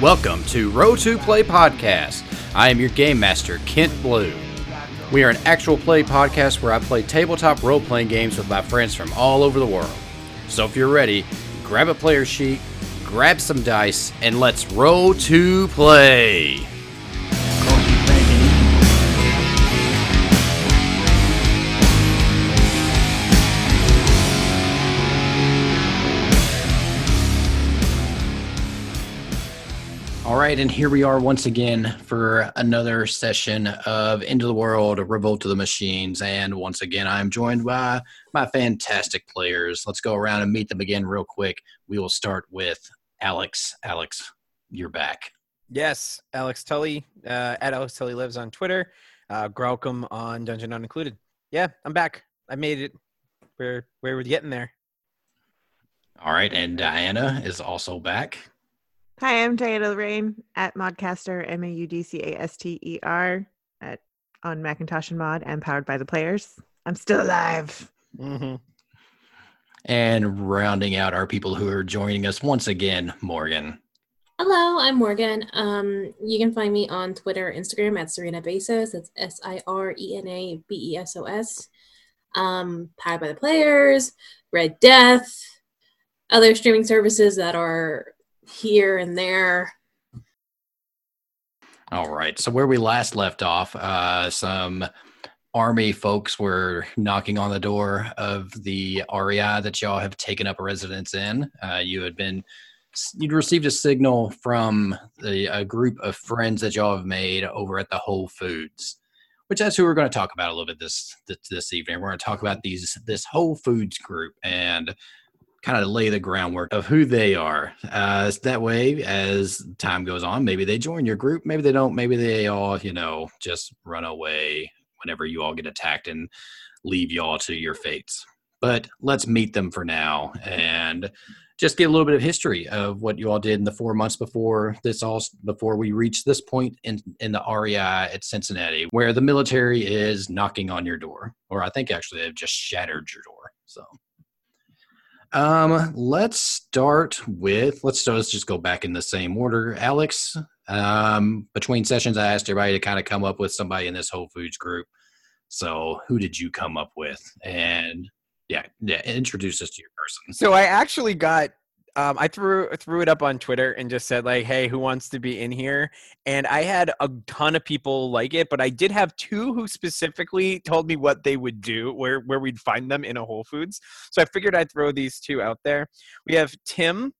Welcome to Roll To Play Podcast. I am your game master, Kent Blue. We are an actual play podcast where I play tabletop role playing games with my friends from all over the world. So if you're ready, grab a player sheet, grab some dice, and let's roll to play. Right, and here we are once again for another session of End of the World, Revolt of the Machines. And once again, I'm joined by my fantastic players. Let's go around and meet them again real quick. We will start with Alex. Alex, you're back. Yes, Alex Tully uh, at Alex Tully lives on Twitter. Uh, Graucom on Dungeon Not Included. Yeah, I'm back. I made it. We're we're getting there. All right, and Diana is also back. Hi, I'm Diana Loraine at Maudcaster, M A U D C A S T E R, at on Macintosh and Mod, and powered by the players. I'm still alive. Mm-hmm. And rounding out our people who are joining us once again, Morgan. Hello, I'm Morgan. Um, you can find me on Twitter, Instagram at Sirena Besos. That's S I R E N A B E S O S. Um, Powered by the Players, Red Death, other streaming services that are here and there. All right. So where we last left off, uh, some army folks were knocking on the door of the REI that y'all have taken up residence in. Uh, you had been you'd received a signal from the, a group of friends that y'all have made over at the Whole Foods, which that's who we're going to talk about a little bit this this, this evening. We're going to talk about these this Whole Foods group and kind of lay the groundwork of who they are. Uh, that way, as time goes on, maybe they join your group, maybe they don't, maybe they all, you know, just run away whenever you all get attacked and leave y'all to your fates. But let's meet them for now and just get a little bit of history of what you all did in the four months before this all before we reach this point in in the REI at Cincinnati, where the military is knocking on your door, or I think actually they've just shattered your door. So. Um, let's start with let's start, let's just go back in the same order. Alex, um, between sessions, I asked everybody to kind of come up with somebody in this Whole Foods group. So, who did you come up with? And yeah, yeah, introduce us to your person. So I actually got. Um, I threw threw it up on Twitter and just said like, "Hey, who wants to be in here?" And I had a ton of people like it, but I did have two who specifically told me what they would do, where where we'd find them in a Whole Foods. So I figured I'd throw these two out there. We have Tim,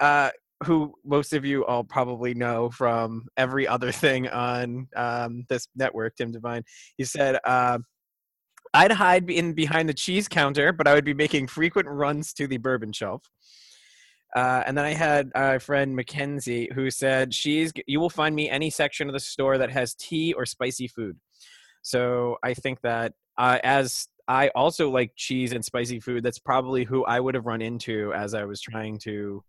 uh, who most of you all probably know from every other thing on um, this network. Tim Devine. He said. Uh, I'd hide in behind the cheese counter, but I would be making frequent runs to the bourbon shelf. Uh, and then I had a friend Mackenzie who said, "She's you will find me any section of the store that has tea or spicy food." So I think that uh, as I also like cheese and spicy food, that's probably who I would have run into as I was trying to,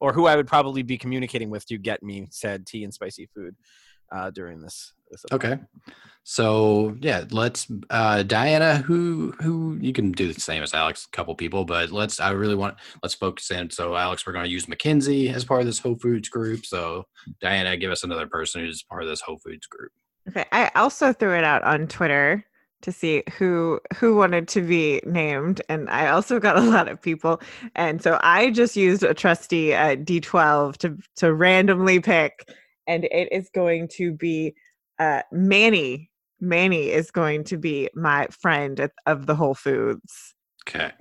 or who I would probably be communicating with to get me said tea and spicy food uh, during this. This Okay. So yeah, let's uh Diana, who who you can do the same as Alex, a couple people, but let's I really want let's focus in. So Alex, we're gonna use Mackenzie as part of this Whole Foods group. So Diana, give us another person who's part of this Whole Foods group. Okay, I also threw it out on Twitter to see who who wanted to be named, and I also got a lot of people, and so I just used a trusty uh, D12 to to randomly pick, and it is going to be uh, Manny. Manny is going to be my friend at, of the Whole Foods. Okay.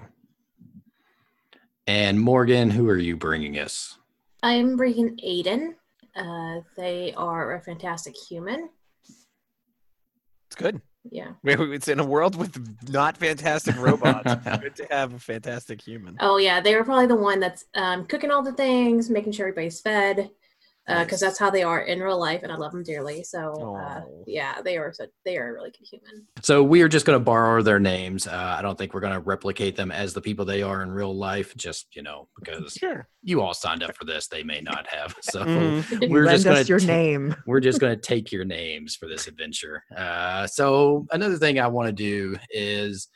And Morgan, who are you bringing us? I'm bringing Aiden. Uh, they are a fantastic human. It's good. Yeah. Maybe it's in a world with not fantastic robots. it's good to have a fantastic human. Oh yeah, they were probably the one that's um, cooking all the things, making sure everybody's fed. Because that's how they are in real life, and I love them dearly. So uh, yeah, they are such, they are a really good human. So we are just going to borrow their names. Uh, I don't think we're going to replicate them as the people they are in real life. Just you know, because Sure. you all signed up for this, they may not have. So Mhm. we're Lend just going us your to name. we're just going to take your names for this adventure. Uh, so another thing I want to do is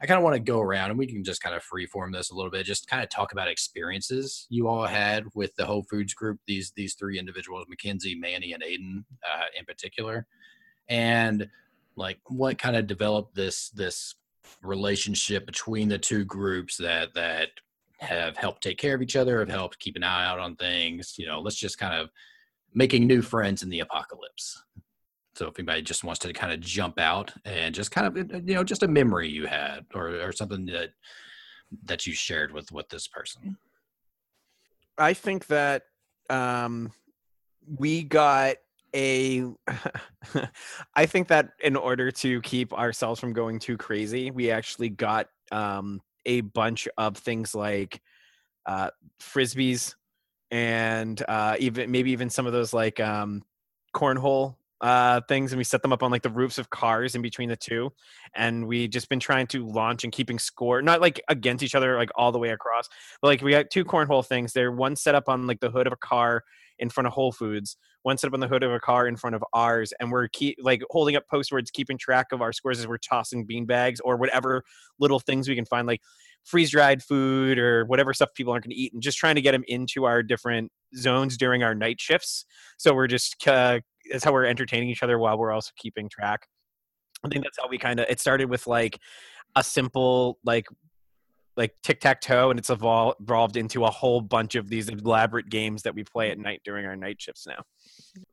I kind of want to go around and we can just kind of freeform this a little bit, just kind of talk about experiences you all had with the Whole Foods Group. These these three individuals, Mackenzie, Manny, and Aiden, uh, in particular, and like what kind of developed this this relationship between the two groups that that have helped take care of each other, have helped keep an eye out on things. You know, let's just kind of making new friends in the apocalypse. So if anybody just wants to kind of jump out and just kind of uh, you know just a memory you had or or something that that you shared with with this person. I think that um, we got a. I think that in order to keep ourselves from going too crazy, we actually got um, a bunch of things like uh, frisbees and uh, even maybe even some of those like um, cornhole uh things and we set them up on like the roofs of cars in between the two and we just been trying to launch and keeping score not like against each other like all the way across but like we got two cornhole things They're one set up on like the hood of a car in front of whole foods one set up on the hood of a car in front of ours and we're keep like holding up postwords keeping track of our scores as we're tossing bean bags or whatever little things we can find like freeze dried food or whatever stuff people aren't going to eat and just trying to get them into our different zones during our night shifts so we're just uh, that's how we're entertaining each other while we're also keeping track i think that's how we kind of it started with like a simple like like tic-tac-toe and it's evol- evolved into a whole bunch of these elaborate games that we play at night during our night shifts now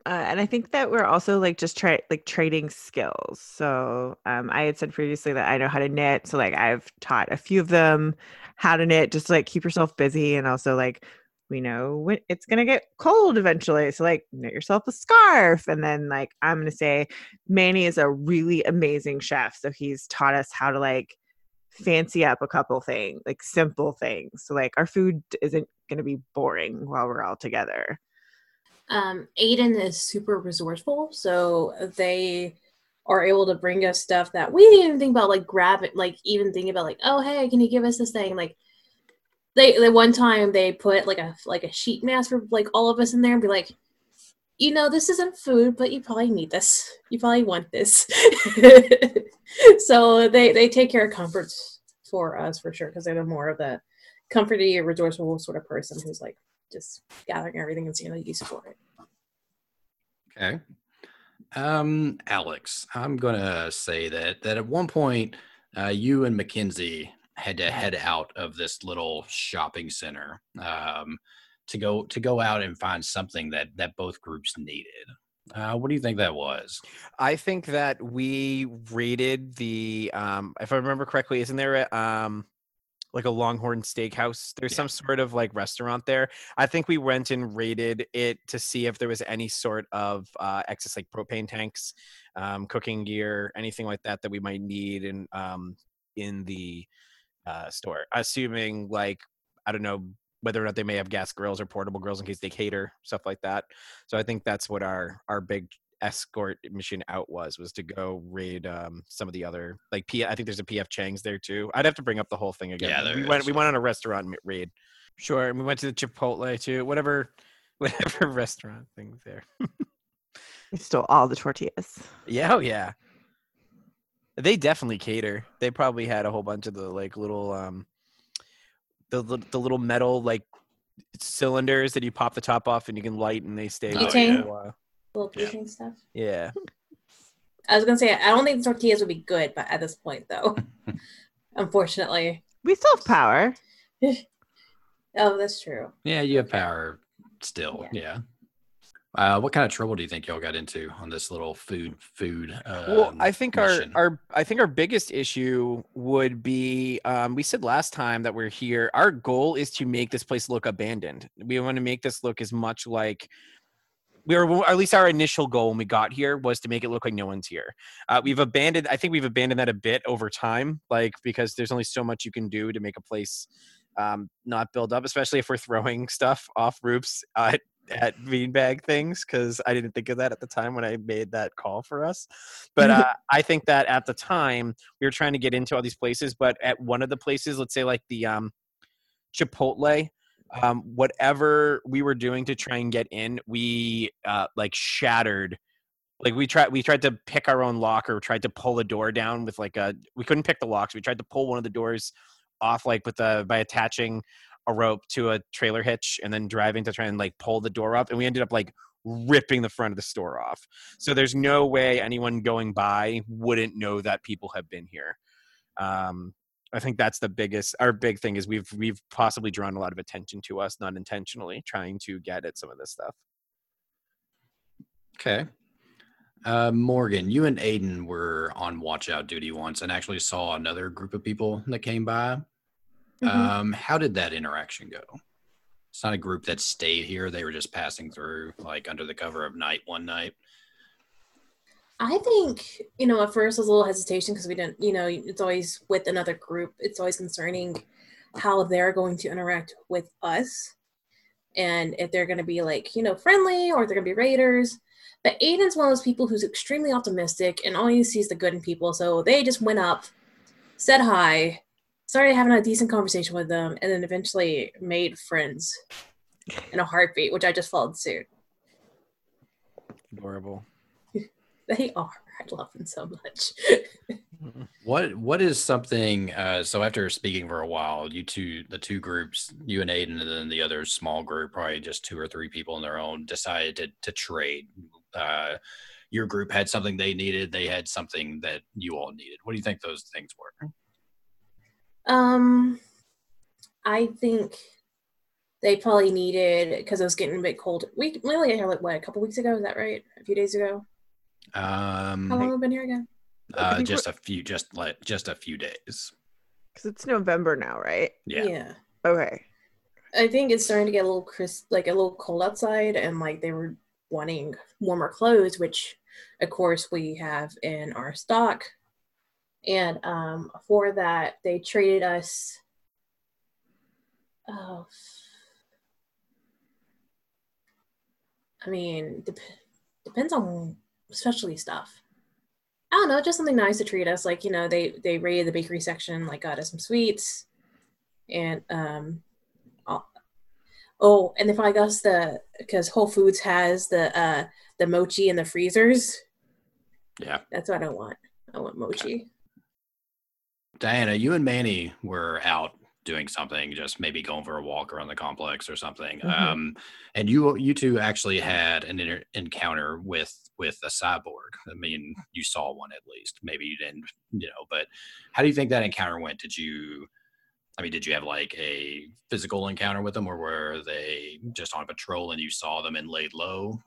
Uh, and I think that we're also like just try like trading skills. So um, I had said previously that I know how to knit. So like I've taught a few of them how to knit, just to, like keep yourself busy, and also like we know when it's gonna get cold eventually. So like knit yourself a scarf, and then like I'm gonna say Manny is a really amazing chef. So he's taught us how to like fancy up a couple things, like simple things. So like our food isn't gonna be boring while we're all together. Um, Aiden is super resourceful, so they are able to bring us stuff that we didn't even think about, like grab it, like even thinking about, like, oh hey, can you give us this thing? Like, they, the one time they put like a like a sheet mask for like all of us in there and be like, you know, this isn't food, but you probably need this. You probably want this. so they they take care of comforts for us for sure because they're more of the comforty, resourceful sort of person who's like just gathering everything and seeing a use for it. Okay. Um, Alex, I'm gonna say that that at one point, uh, you and Mackenzie had to head out of this little shopping center um, to go to go out and find something that that both groups needed. Uh, what do you think that was? I think that we rated the um if I remember correctly, isn't there a um like a Longhorn Steakhouse? There's Yeah. some sort of like restaurant there. I think we went and rated it to see if there was any sort of uh excess like propane tanks, um, cooking gear, anything like that that we might need in um in the uh store. Assuming like I don't know whether or not they may have gas grills or portable grills in case they cater stuff like that. So I think that's what our our big escort mission out was was to go raid um some of the other like P I think there's a PF Chang's there too. I'd have to bring up the whole thing again. Yeah, there we went is. we went on a restaurant raid. Sure, and we went to the Chipotle too. Whatever whatever restaurant things there. We stole all the tortillas. Yeah, oh yeah. They definitely cater. They probably had a whole bunch of the like little um the the little metal like cylinders that you pop the top off and you can light and they stay Oh, going Butane? for a while. Little Yeah. butane stuff. Yeah. I was gonna say I don't think the tortillas would be good, but at this point though, unfortunately. We still have power. Oh, that's true. Yeah, you have power still. Yeah. Uh, what kind of trouble do you think y'all got into on this little food food? Uh, well i think mission? our our i think our biggest issue would be um we said last time that we're here our goal is to make this place look abandoned we want to make this look as much like we were or at least our initial goal when we got here was to make it look like no one's here uh, we've abandoned i think we've abandoned that a bit over time like because there's only so much you can do to make a place um, not build up especially if we're throwing stuff off roofs uh, at beanbag things because I didn't think of that at the time when I made that call for us. But uh, I think that at the time we were trying to get into all these places, but at one of the places, let's say like the um, Chipotle, um, whatever we were doing to try and get in, we uh, like shattered. Like we tried, we tried to pick our own lock or tried to pull the door down with like a. We couldn't pick the locks. We tried to pull one of the doors off like with the by attaching a rope to a trailer hitch and then driving to try and like pull the door up and we ended up like ripping the front of the store off so there's no way anyone going by wouldn't know that people have been here um i think that's the biggest our big thing is we've we've possibly drawn a lot of attention to us not intentionally trying to get at some of this stuff Okay. Uh, Morgan, you and Aiden were on watch out duty once and actually saw another group of people that came by. Mhm. Um, how did that interaction go? It's not a group that stayed here. They were just passing through, like under the cover of night one night. I think, you know, at first was a little hesitation because we didn't, you know, it's always with another group. It's always concerning how they're going to interact with us and if they're going to be like, you know, friendly or they're going to be raiders. But Aiden's one of those people who's extremely optimistic and always sees the good in people. So they just went up, said hi, started having a decent conversation with them, and then eventually made friends in a heartbeat, which I just followed suit. adorable They are. I love them so much. What what is something? Uh, so after speaking for a while, you two, the two groups, you and Aiden, and then the other small group, probably just two or three people on their own, decided to to trade. Uh, your group had something they needed. They had something that you all needed. What do you think those things were? Um, I think they probably needed because it was getting a bit cold. We we only got here like what a couple weeks ago. Is that right? A few days ago. Um, How long have we been here again? uh, just a few, just like just a few days. Because it's November now, right? Yeah. Yeah. Okay. I think it's starting to get a little crisp, like a little cold outside, and like they were wanting warmer clothes, which of course we have in our stock. And um, for that, they treated us. Oh, I mean, dep- depends on especially stuff. I don't know, just something nice to treat us. Like you know, they they raided the bakery section, like got us some sweets, and um, Oh, and they probably got us the because Whole Foods has the uh the mochi in the freezers. Yeah. That's what I want. I want mochi. Diana, you and Manny were out doing something, just maybe going for a walk around the complex or something. Mhm. Um, and you you two actually had an inter- encounter with with a cyborg. I mean, you saw one at least. Maybe you didn't, you know. But how do you think that encounter went? Did you? I mean, did you have like a physical encounter with them, or were they just on patrol and you saw them and laid low?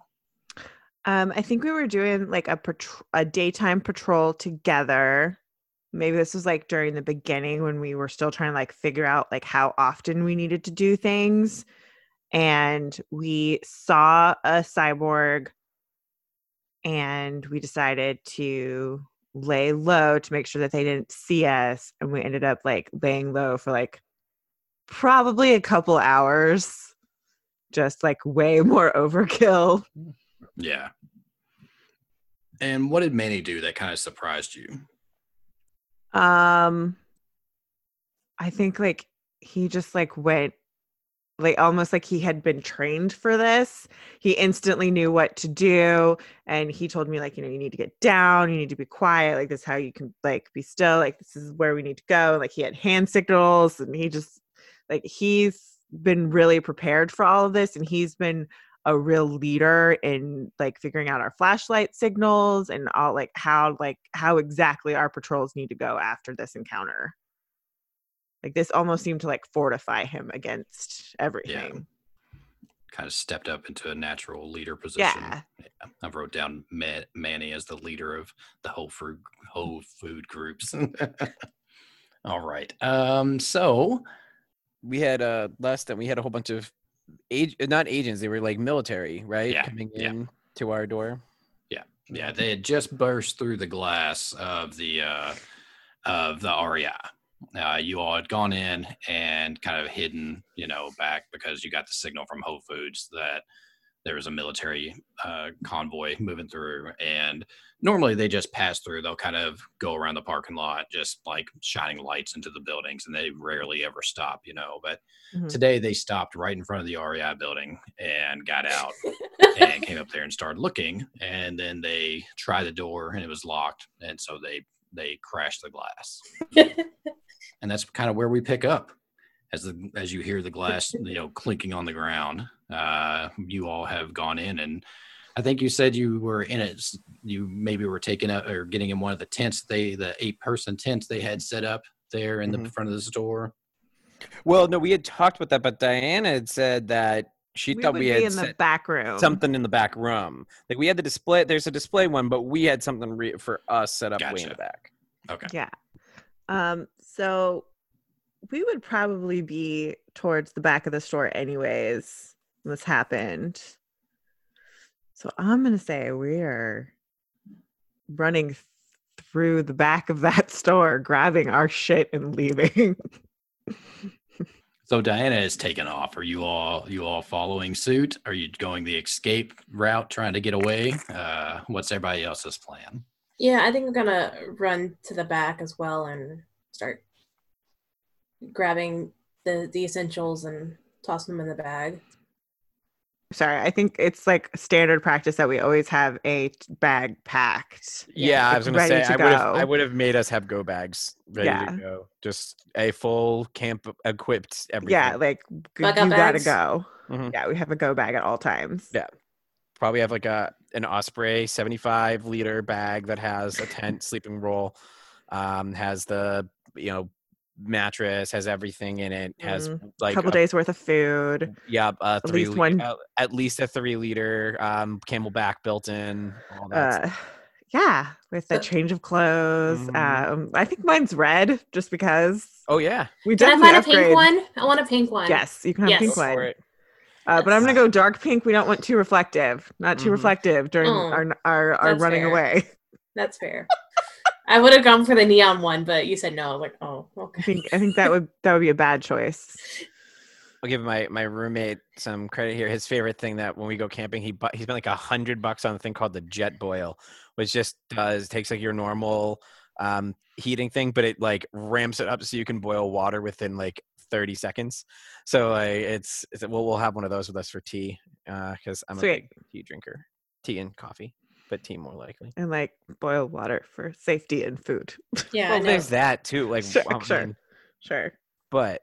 Um, I think we were doing like a patr- a daytime patrol together. Maybe this was like during the beginning when we were still trying to like figure out like how often we needed to do things. And we saw a cyborg and we decided to lay low to make sure that they didn't see us. And we ended up like laying low for like probably a couple hours, just like way more overkill. Yeah. And what did Manny do that kind of surprised you? Um I think like he just like went like almost like he had been trained for this. He instantly knew what to do and he told me like you know you need to get down, you need to be quiet, like this is how you can like be still, like this is where we need to go. Like he had hand signals and he just like he's been really prepared for all of this and he's been a real leader in like figuring out our flashlight signals and all like how like how exactly our patrols need to go after this encounter like this almost seemed to like fortify him against everything yeah. Kind of stepped up into a natural leader position. yeah Yeah, I wrote down Ma- Manny as the leader of the whole food whole food groups. All right. Um. So we had uh last time we had a whole bunch of age not agents they were like military right Yeah, coming yeah. in to our door Yeah. yeah, they had just burst through the glass of the uh, of the REI. Uh, you all had gone in and kind of hidden, you know, back because you got the signal from Whole Foods that there was a military uh, convoy moving through, and normally they just pass through. They'll kind of go around the parking lot, just like shining lights into the buildings, and they rarely ever stop, you know. But Mhm. today they stopped right in front of the REI building and got out and came up there and started looking, and then they tried the door and it was locked, and so they they crashed the glass, and that's kind of where we pick up as the as you hear the glass you know clinking on the ground uh you all have gone in and i think you said you were in it you maybe were taking up or getting in one of the tents they the eight person tents they had set up there in the Mhm. front of the store Well, no, we had talked about that, but Diana had said that she we thought would we be had in the back room. something in the back room. Like we had the display. There's a display one, but we had something re- for us set up way in the back. okay Yeah. Um, so we would probably be towards the back of the store anyways. This happened. So I'm gonna say we're running th- through the back of that store, grabbing our shit and leaving. so diana is taken off are you all you all following suit are you going the escape route trying to get away uh what's everybody else's plan yeah, I think I'm gonna run to the back as well and start grabbing the the essentials and tossing them in the bag. Sorry, I think it's like standard practice that we always have a bag packed. Yeah, I was gonna say to I would have I would have made us have go bags ready Yeah. to go. Just a full camp equipped everything. Yeah, like g- you Bug gotta bags? go. Mhm. Yeah, we have a go bag at all times. Yeah. probably have like a an Osprey 75 liter bag that has a tent sleeping roll, um, has the you know mattress, has everything in it, has A like a couple a- days worth of food. yeah, uh, three least lit- one- uh, at least a three liter um, CamelBak built in. All that. Uh, stuff. yeah, with a change of clothes. Mhm. Um, I think mine's red, just because oh yeah, we Can I definitely find a upgrade. pink one? I want a pink one. Yes, you can have Yes. a pink go one. for it. Uh, but I'm gonna go dark pink. We don't want too reflective. Not too Mhm. reflective during Oh, our our, our running fair. away. That's fair. I would have gone for the neon one, but you said no. I'm like, oh, I okay. think I think that would that would be a bad choice. I'll give my my roommate some credit here. His favorite thing that when we go camping, he bu- he spent like a hundred bucks on a thing called the Jetboil, which just does takes like your normal um, heating thing, but it like ramps it up so you can boil water within like thirty seconds. So like it's, it's we'll we'll have one of those with us for tea because I'm Sweet. a big tea drinker, tea and coffee, but tea more likely. And like boiled water for safety and food. Yeah, I well, there's that too. Like, Sure, oh, sure. man. Sure. but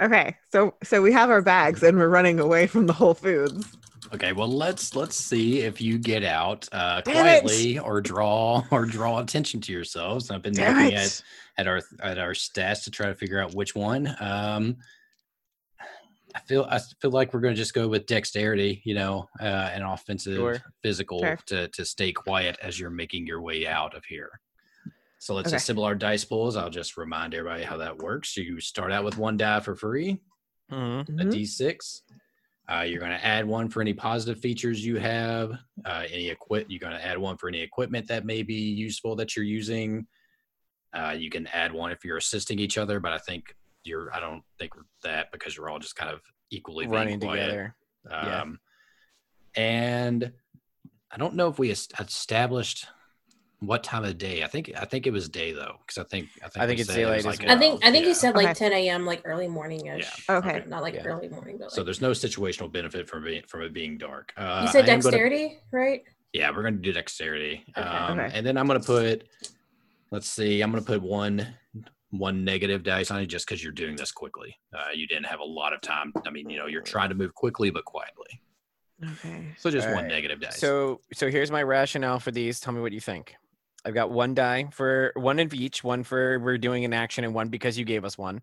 Okay, so so we have our bags and we're running away from the Whole Foods. Okay, well let's let's see if you get out uh, Damn it! quietly or draw or draw attention to yourselves. I've been Damn looking it! at at our at our stats to try to figure out which one. Um, I feel I feel like we're going to just go with dexterity, you know, uh, and offensive Sure. physical Sure. to to stay quiet as you're making your way out of here. So let's Okay. assemble our dice pools. I'll just remind everybody how that works. You start out with one die for free mhm. a Mhm. d6. Uh, you're going to add one for any positive features you have. Uh, any equip, you're going to add one for any equipment that may be useful that you're using. Uh, you can add one if you're assisting each other, but I think you're. I don't think that because you're all just kind of equally being running quiet. together. yeah. Um, and I don't know if we established what time of day. I think I think it was day though, because I think I think, I think it's said it daylight like well. I think I think yeah. you said like Okay. 10 a.m. like early morning ish. Yeah. Okay. Not like Yeah. early morning, but So there's no situational benefit from being from it being dark. Uh, you said I am gonna- dexterity, right? Yeah, we're gonna do dexterity. Okay. Um, Okay. And then I'm gonna put, let's see, I'm gonna put one one negative dice on it just because you're doing this quickly. Uh, you didn't have a lot of time. I mean, you know, you're trying to move quickly but quietly. Okay. So just one Alright. negative dice. So so here's my rationale for these. Tell me what you think. I've got one die for one of each, one for we're doing an action and one because you gave us one.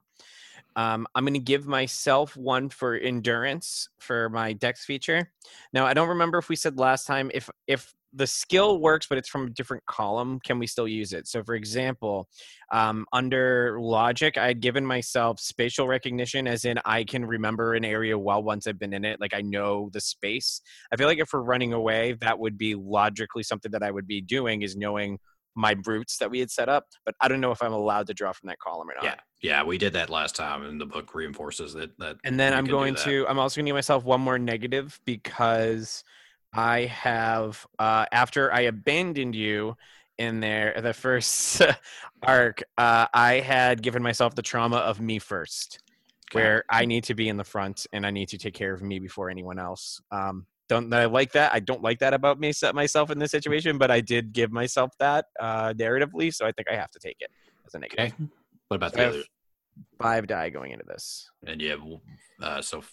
Um, I'm going to give myself one for endurance for my dex feature. Now I don't remember if we said last time if if the skill works but it's from a different column, can we still use it? So for example, um, under logic, I had given myself spatial recognition, as in I can remember an area well once I've been in it. Like I know the space. I feel like if we're running away, that would be logically something that I would be doing is knowing my routes that we had set up, but I don't know if I'm allowed to draw from that column or not. Yeah, yeah, we did that last time, and the book reinforces that. That And then I'm going to I'm also going to give myself one more negative because I have uh after I abandoned you in there the first arc, uh I had given myself the trauma of me first Okay. where I need to be in the front and I need to take care of me before anyone else. Um don't I like that? I don't like that about me set myself in this situation, but I did give myself that uh narratively, so I think I have to take it as a negative. Okay. What about I the other? Five die going into this. And you have uh, so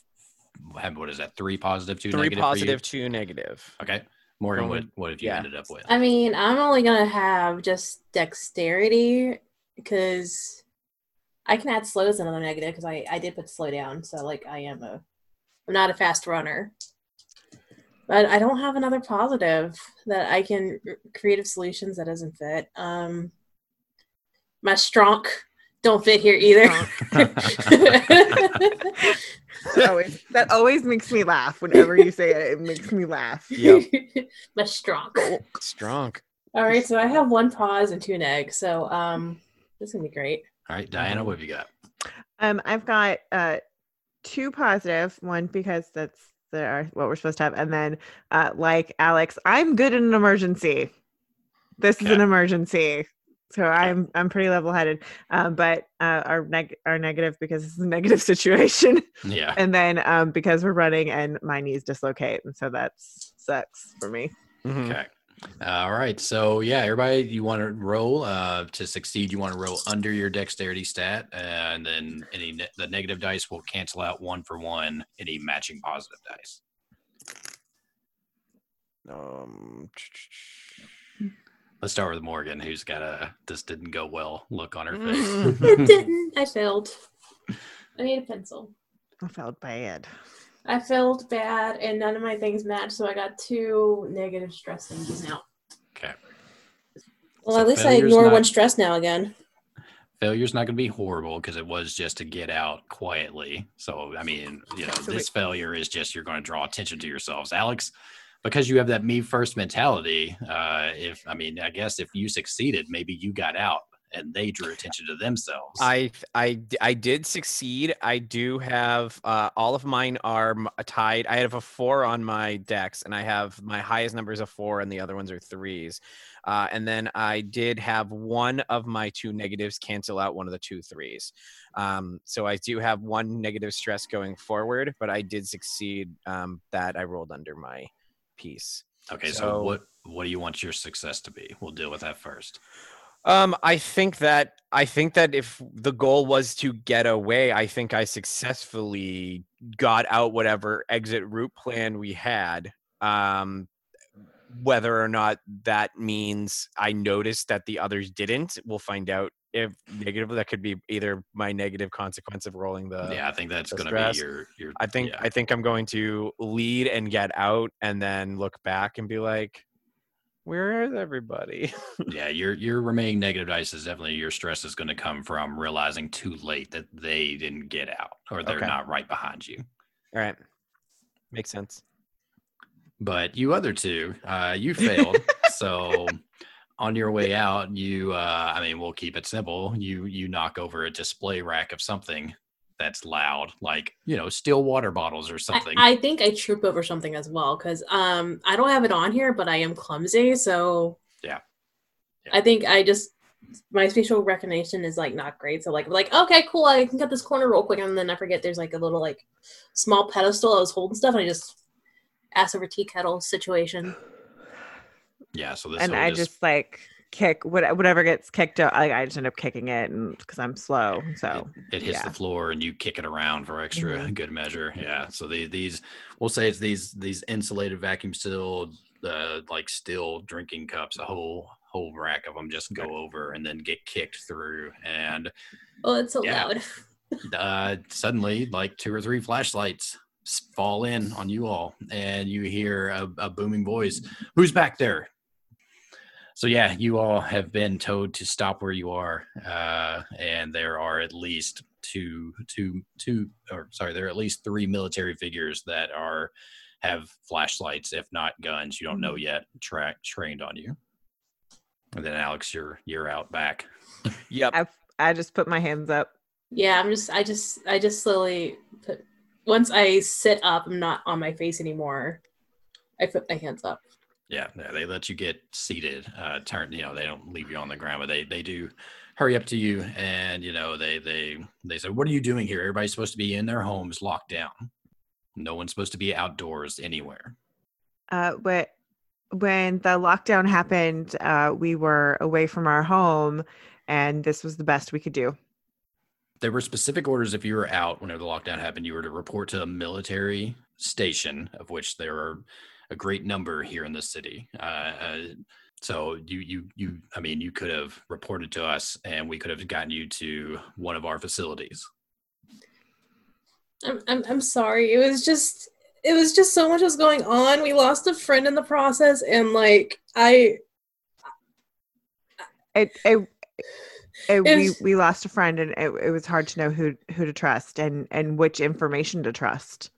what is that? Three positive, two Three negative for positive, two negative. Okay, Morgan, what what have you yeah. ended up with? I mean, I'm only gonna have just dexterity because I can add slow as another negative because I I did put slow down, so like I am a I'm not a fast runner, but I don't have another positive that I can creative solutions that doesn't fit. Um, my strong don't fit here either. That always, that always makes me laugh. Whenever you say it, it makes me laugh. Yep. my strong. Strong. All right, so I have one pause and two neg, so um, this is gonna be great. All right, Diana, what have you got? Um, I've got uh two positive. One because that's the, our, what we're supposed to have, and then uh, like Alex, I'm good in an emergency. This is an emergency, so I'm I'm pretty level headed. Um, but uh, our neg our negative because it's a negative situation, Yeah. and then um because we're running and my knees dislocate, and so that sucks for me. Mhm. Okay. All right. So yeah, everybody, you want to roll uh, to succeed. You want to roll under your dexterity stat, and then any ne- the negative dice will cancel out one for one any matching positive dice. Um, Let's start with Morgan, who's got a this didn't go well look on her Mhm. face. It didn't. I failed. I need a pencil. I felt bad. I failed bad, and none of my things matched, so I got two negative stress things now. okay. Well, So at least I failure's ignore not- one stress now again. Failure's not going to be horrible because it was just to get out quietly. So I mean, you know, So this failure is just you're going to draw attention to yourselves, Alex. Because you have that me first mentality. Uh, if I mean, I guess if you succeeded, maybe you got out and they drew attention to themselves. I I I did succeed. I do have uh, all of mine are tied. I have a four on my dex, and I have my highest number is a four, and the other ones are threes. Uh, and then I did have one of my two negatives cancel out one of the two threes. Um, so I do have one negative stress going forward, but I did succeed. Um, that I rolled under my piece. okay, so, so- what what do you want your success to be? We'll deal with that first. Um, I think that I think that if the goal was to get away, I think I successfully got out whatever exit route plan we had. Um, whether or not that means I noticed that the others didn't, we'll find out. If negative, that could be either my negative consequence of rolling the. yeah, I think that's going to be your your. I think yeah. I think I'm going to lead and get out, and then look back and be like, "Where is everybody?" yeah, your your remaining negative dice is definitely your stress is going to come from realizing too late that they didn't get out or they're Okay. not right behind you. All right, makes sense. But you other two, uh, you failed. so on your way out, you uh, I mean, we'll keep it simple. You you knock over a display rack of something that's loud, like you know, still water bottles or something. I think I trip over something as well because um I don't have it on here, but I am clumsy, so Yeah. Yeah. I think I just my facial recognition is like not great. So like like okay, cool, I can cut this corner real quick, and then I forget there's like a little like small pedestal I was holding stuff, and I just ass over tea kettle situation. Yeah, so this and I just, like kick what, whatever gets kicked out. I, I just end up kicking it, and because I'm slow, so it hits yeah. the floor and you kick it around for extra good measure. Yeah. So the, these, we'll say it's these these insulated vacuum sealed, uh, like still drinking cups, a whole whole rack of them just go over and then get kicked through, and Oh, it's so Yeah. loud. uh, suddenly like two or three flashlights fall in on you all, and you hear a, a booming voice, "Who's back there?" So yeah, you all have been told to stop where you are, uh, and there are at least two, two, two, or sorry, there are at least three military figures that are have flashlights, if not guns. You don't know yet. Track trained on you. And then Alex, you're you're out back. Yep. I I just put my hands up. Yeah, I'm just I just I just slowly put once I sit up, I'm not on my face anymore. I put my hands up. Yeah, yeah, they let you get seated. Uh, turn, you know, they don't leave you on the ground, but they they do hurry up to you, and you know, they they they say, "What are you doing here? Everybody's supposed to be in their homes, locked down. No one's supposed to be outdoors anywhere." Uh, but when the lockdown happened, uh, we were away from our home, and this was the best we could do. There were specific orders if you were out whenever the lockdown happened, you were to report to a military station, of which there are a great number here in the city. Uh, uh, so you you you I mean you could have reported to us and we could have gotten you to one of our facilities. I'm, I'm I'm sorry. It was just it was just so much was going on. We lost a friend in the process, and like I It, it, it, we It's- we lost a friend, and it, it was hard to know who who to trust and and which information to trust.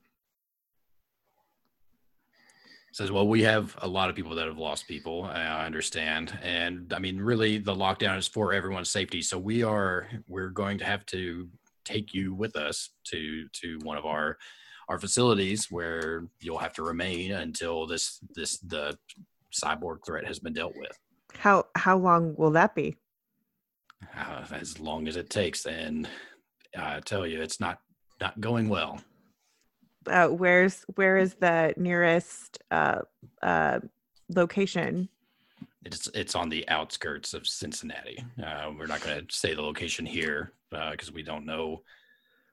Says, well, we have a lot of people that have lost people. I understand, and I mean, really, the lockdown is for everyone's safety. So we are we're going to have to take you with us to to one of our our facilities where you'll have to remain until this this the cyborg threat has been dealt with. How how long will that be? Uh, as long as it takes, and I tell you, it's not not going well. Uh, where's where is the nearest uh, uh, location? It's it's on the outskirts of Cincinnati. Uh, we're not going to say the location here because we don't know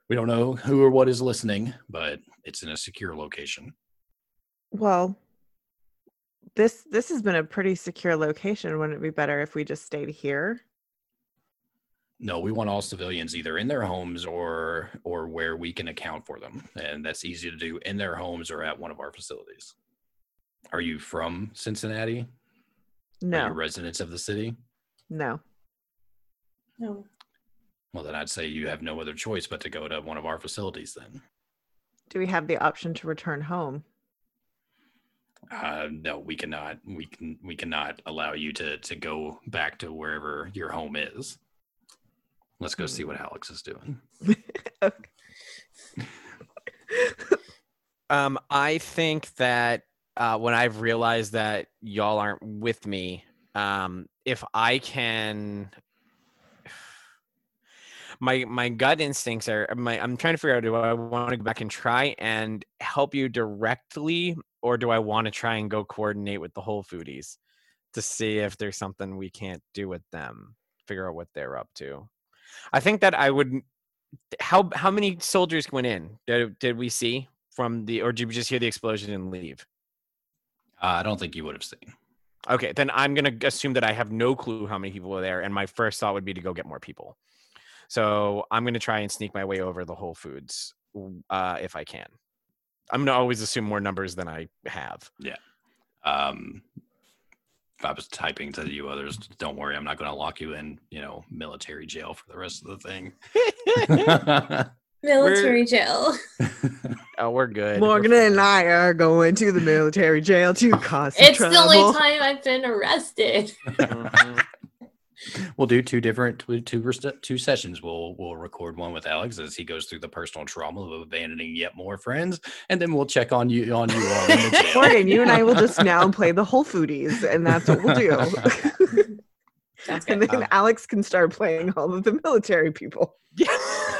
we don't know who or what is listening, but it's in a secure location. Well, this this has been a pretty secure location. Wouldn't it be better if we just stayed here? No, we want all civilians either in their homes or or where we can account for them, and that's easy to do in their homes or at one of our facilities. Are you from Cincinnati? No. Are you No, residents of the city? no. no. Well, then I'd say you have no other choice but to go to one of our facilities. Then, Do we have the option to return home? uh, no, we cannot. We can. We cannot allow you to to go back to wherever your home is. Let's go see what Alex is doing. Um, I think that uh, when I've realized that y'all aren't with me, um, if I can, my my gut instincts are my. I'm trying to figure out do I want to go back and try and help you directly, or do I want to try and go coordinate with the Whole Foodies to see if there's something we can't do with them, figure out what they're up to. I think that I would. How how many soldiers went in? Did did we see from the, or did we just hear the explosion and leave? Uh, I don't think you would have seen. Okay, then I'm gonna assume that I have no clue how many people were there, and my first thought would be to go get more people. So I'm gonna try and sneak my way over the Whole Foods uh, if I can. I'm gonna always assume more numbers than I have. Yeah. Um, I was typing to you others, don't worry, I'm not going to lock you in, you know, military jail for the rest of the thing. Military jail. oh, we're good. Morgan We're and. I are going to the military jail to cause some It's trouble. the only time I've been arrested. Mm-hmm. We'll do two different two two, sessions. We'll we'll record one with Alex as he goes through the personal trauma of abandoning yet more friends, and then we'll check on you on you all in the jail. Morgan, you and I will just now play the Whole Foodies, and that's what we'll do. And then Um, Alex can start playing all of the military people.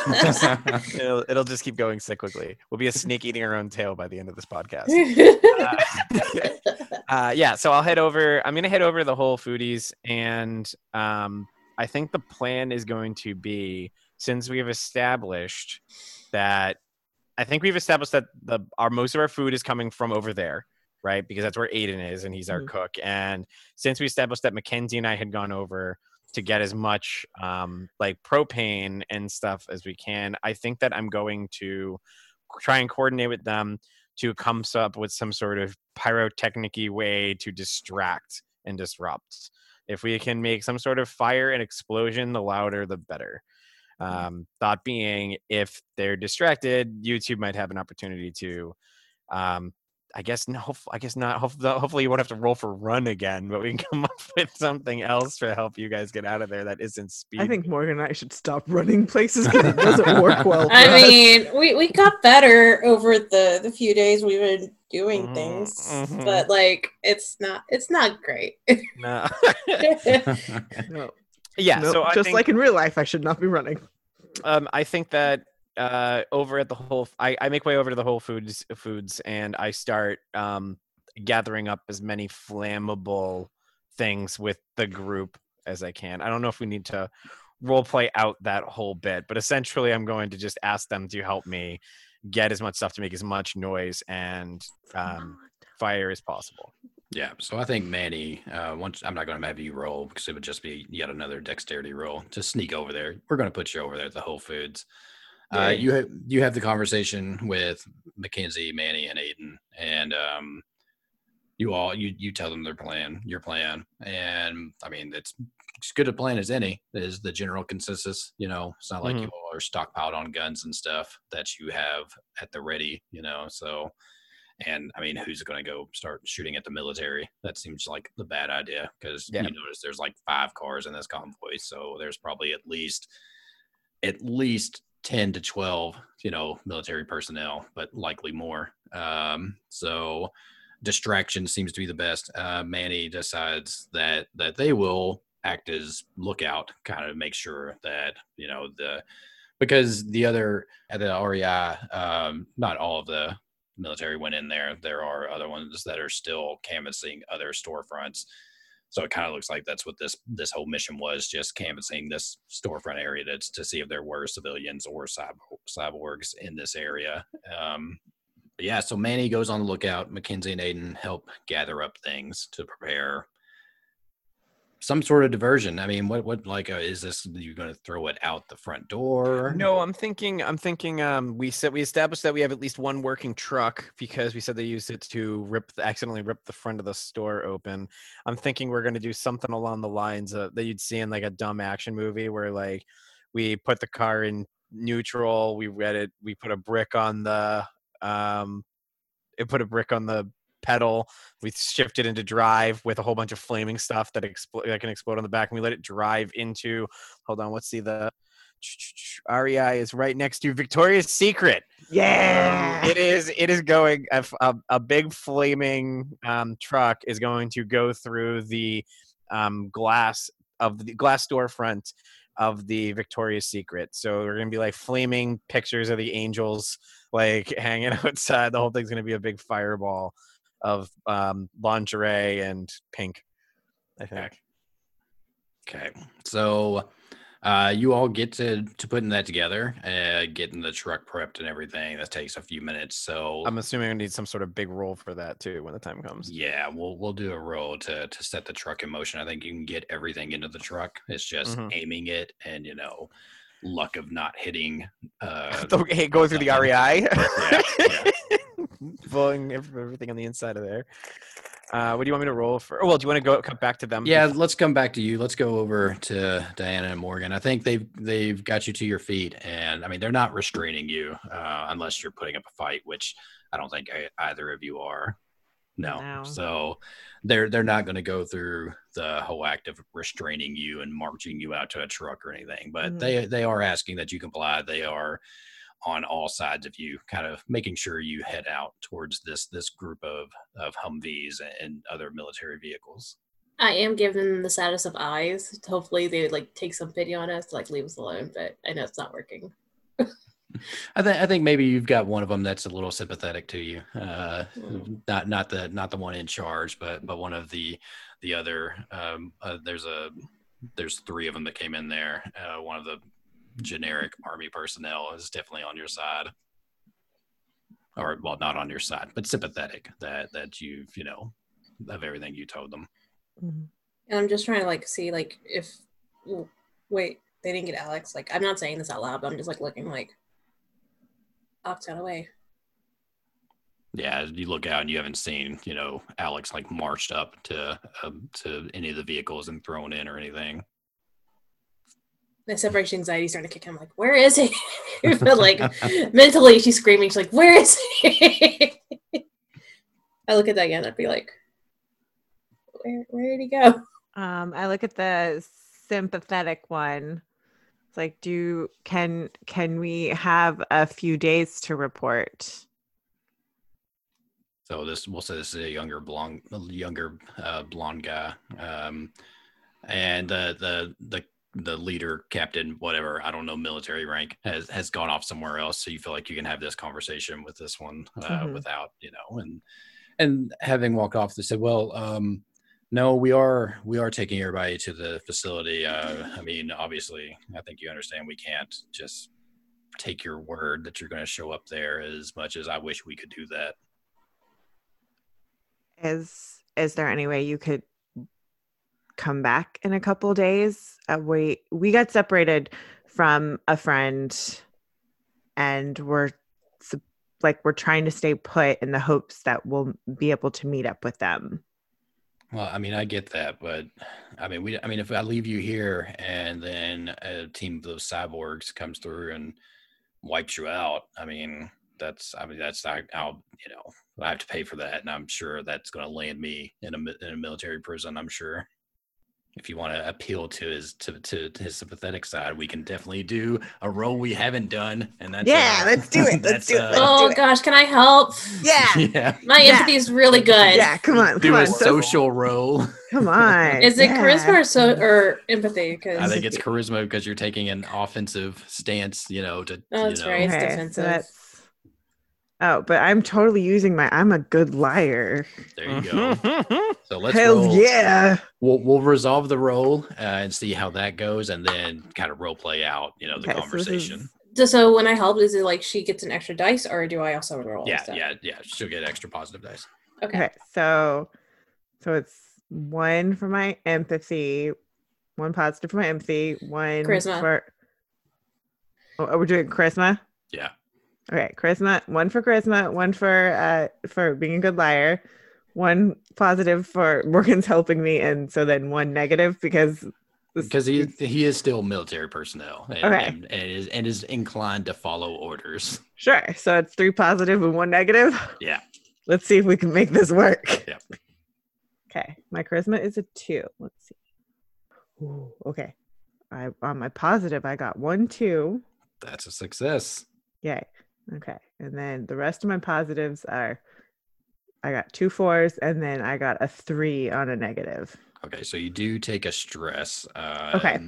it'll, it'll just keep going cyclically. We'll be a snake eating our own tail by the end of this podcast. uh, yeah, so I'll head over. I'm gonna head over to the Whole Foodies, and um, I think the plan is going to be since we have established that I think we've established that the our most of our food is coming from over there, right? Because that's where Aiden is, and he's our Mhm. cook. And since we established that Mackenzie and I had gone over to get as much um, like propane and stuff as we can, I think that I'm going to try and coordinate with them to come up with some sort of pyrotechnic way to distract and disrupt. If we can make some sort of fire and explosion, the louder the better. Um, thought being, if they're distracted, you two might have an opportunity to um, I guess no. I guess not. Hopefully, hopefully you won't have to roll for run again, but we can come up with something else to help you guys get out of there that isn't speed. I think Morgan and I should stop running places because it doesn't work well. For I us. mean, we, we got better over the, the few days we've been doing Mhm, things, mhm. but like it's not it's not great. no. no, yeah. no, so I just think, like in real life, I should not be running. um, I think that uh, over at the whole, I, I make way over to the Whole Foods foods and I start um, gathering up as many flammable things with the group as I can. I don't know if we need to role play out that whole bit, but essentially, I'm going to just ask them to help me get as much stuff to make as much noise and um, fire as possible. Yeah, so I think Manny. Uh, once I'm not going to have you roll because it would just be yet another dexterity roll to sneak over there. We're going to put you over there at the Whole Foods. Uh, you have you have the conversation with Mackenzie, Manny, and Aiden, and um, you all you you tell them their plan, your plan, and I mean it's as good a plan as any. Is the general consensus. You know, it's not like Mhm. you all are stockpiled on guns and stuff that you have at the ready. You know, so and I mean, who's going to go start shooting at the military? That seems like the bad idea because Yeah. you notice there's like five cars in this convoy, so there's probably at least at least ten to twelve, you know, military personnel, but likely more. Um, so distraction seems to be the best. Uh, Manny decides that that they will act as lookout, kind of make sure that you know the because the other at the REI, um, not all of the military went in there. There are other ones that are still canvassing other storefronts. So it kind of looks like that's what this this whole mission was, just canvassing this storefront area to, to see if there were civilians or cyber, cyborgs in this area. Um, yeah, so Manny goes on the lookout. Mackenzie and Aiden help gather up things to prepare some sort of diversion. I mean, what what like uh, is this? You're going to throw it out the front door? No, I'm thinking. I'm thinking. Um, we said we established that we have at least one working truck because we said they used it to rip, the, accidentally rip the front of the store open. I'm thinking we're going to do something along the lines of that you'd see in like a dumb action movie where like we put the car in neutral, we read it, we put a brick on the um, it put a brick on the pedal. We shifted into drive with a whole bunch of flaming stuff that explode that can explode on the back, and we let it drive into. Hold on, let's see the. REI is right next to Victoria's Secret. Yeah. It is. It is going. A big flaming um, truck is going to go through the um, glass of the glass storefront of the Victoria's Secret. So we're gonna be like flaming pictures of the angels like hanging outside. The whole thing's gonna be a big fireball of um, lingerie and pink. I think. Okay, so uh, you all get to to putting that together, uh, getting the truck prepped and everything. That takes a few minutes. So I'm assuming I need some sort of big roll for that too when the time comes. yeah, we'll we'll do a roll to to set the truck in motion. I think you can get everything into the truck. It's just Mhm. aiming it and you know luck of not hitting. Uh, Okay, go through the REI. Yeah, yeah. Blowing everything on the inside of there. Uh, what do you want me to roll for? Oh, well, do you want to go come back to them? Yeah, let's come back to you. Let's go over to Diana and Morgan. I think they've they've got you to your feet, and I mean they're not restraining you uh, unless you're putting up a fight, which I don't think I, either of you are. No. No. so they're they're not going to go through the whole act of restraining you and marching you out to a truck or anything. But Mhm. they they are asking that you comply. They are on all sides of you, kind of making sure you head out towards this this group of of Humvees and other military vehicles. I am giving them the status of eyes. Hopefully they would like take some pity on us to like leave us alone, but I know it's not working. I think I think maybe you've got one of them that's a little sympathetic to you. Uh, Mm. not not the not the one in charge, but but one of the the other. Um, uh, there's a there's three of them that came in there. Uh, one of the generic army personnel is definitely on your side, or well, not on your side, but sympathetic that that you've you know of everything you told them. Mhm. And I'm just trying to like see like if wait, they didn't get Alex. Like I'm not saying this out loud, but I'm just like looking like Alex got away. Yeah, you look out and you haven't seen you know Alex like marched up to um, to any of the vehicles and thrown in or anything. My separation anxiety is starting to kick in. I'm like, where is he? but like mentally, she's screaming. She's like, where is he? I look at that again, I'd be like, where, where did he go? Um, I look at the sympathetic one. It's like, do can can we have a few days to report? So this we'll say this is a younger blonde, younger uh, blonde guy, um, and uh, the the the leader, captain, whatever I don't know, military rank has has gone off somewhere else. So you feel like you can have this conversation with this one uh, Mhm. without you know, and and having walked off, they said, well. Um, no, we are we are taking everybody to the facility. Uh, I mean, obviously, I think you understand we can't just take your word that you're going to show up there as much as I wish we could do that. Is is there any way you could come back in a couple days? Uh, we we got separated from a friend, and we're like we're trying to stay put in the hopes that we'll be able to meet up with them. Well, I mean, I get that, but I mean, we, I mean, if I leave you here and then a team of those cyborgs comes through and wipes you out, I mean, that's, I mean, that's, I, I'll, you know, I have to pay for that, and I'm sure that's going to land me in a in a military prison. I'm sure. If you want to appeal to his to, to his sympathetic side, we can definitely do a roll we haven't done, and that's Yeah, uh, let's do it, let's that's, do it, uh, let's oh do it. gosh, can I help? Yeah, yeah. My Yeah. empathy is really good. yeah. Come on, Do come a on, so- social roll. come on. Is it yeah. charisma or so or empathy? Because I think it's charisma because you're taking an offensive stance, you know, to Oh, you know, right. It's Okay, so defensive. that's- Oh, but I'm totally using my. I'm a good liar. There you go. So let's Hell roll. yeah! We'll we'll resolve the roll uh, and see how that goes, and then kind of role play out, you know, the Okay, so is- conversation. so, so when I help, is it like she gets an extra dice, or do I also roll? Yeah, stuff? yeah, yeah. She'll get extra positive dice. Okay. Okay, so so it's one for my empathy, one positive for my empathy, one Charisma. for. Oh, we're doing charisma. Yeah. Okay, charisma. One for charisma. One for uh for being a good liar. One positive for Morgan's helping me, and so then one negative because Because he he is still military personnel and, Okay. and, and is and is inclined to follow orders. Sure. So it's three positive and one negative. Yeah. Let's see if we can make this work. Yep. Okay. My charisma is a two. Let's see. Ooh, okay. I on my positive, I got one, two. That's a success. Yay. Okay. And then the rest of my positives are I got two fours and then I got a three on a negative. Okay, so you do take a stress. Um, Okay.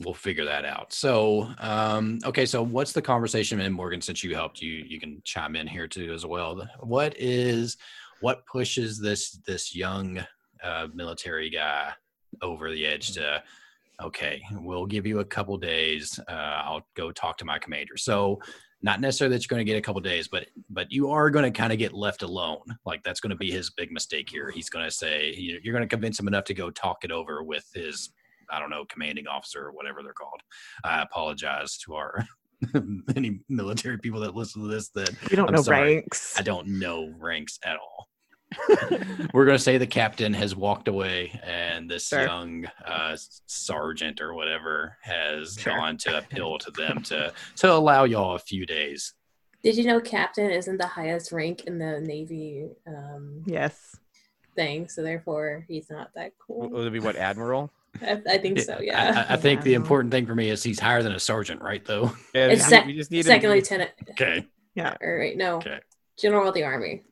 We'll figure that out. So, um, okay, so what's the conversation? And Morgan, since you helped, you you can chime in here too as well. What is what pushes this this young uh, military guy over the edge to? Okay, we'll give you a couple days. Uh, I'll go talk to my commander. So, not necessarily that you're going to get a couple days, but but you are going to kind of get left alone. Like that's going to be his big mistake here. He's going to say you- you're going to convince him enough to go talk it over with his I don't know commanding officer or whatever they're called. I apologize to our many military people that listen to this that You don't I'm know sorry. ranks. I don't know ranks at all. We're going to say the captain has walked away and this Sure. young uh, sergeant or whatever has Sure. gone to appeal to them to to allow y'all a few days. Did you know captain isn't the highest rank in the Navy um, Yes. thing, so therefore he's not that cool. Would it be what admiral? I, I think so. Yeah. I, I think the important thing for me is he's higher than a sergeant, right? Though. Yeah, It's we- sec- we just need Second be- lieutenant. Okay. Or wait, no, Okay. general of the army.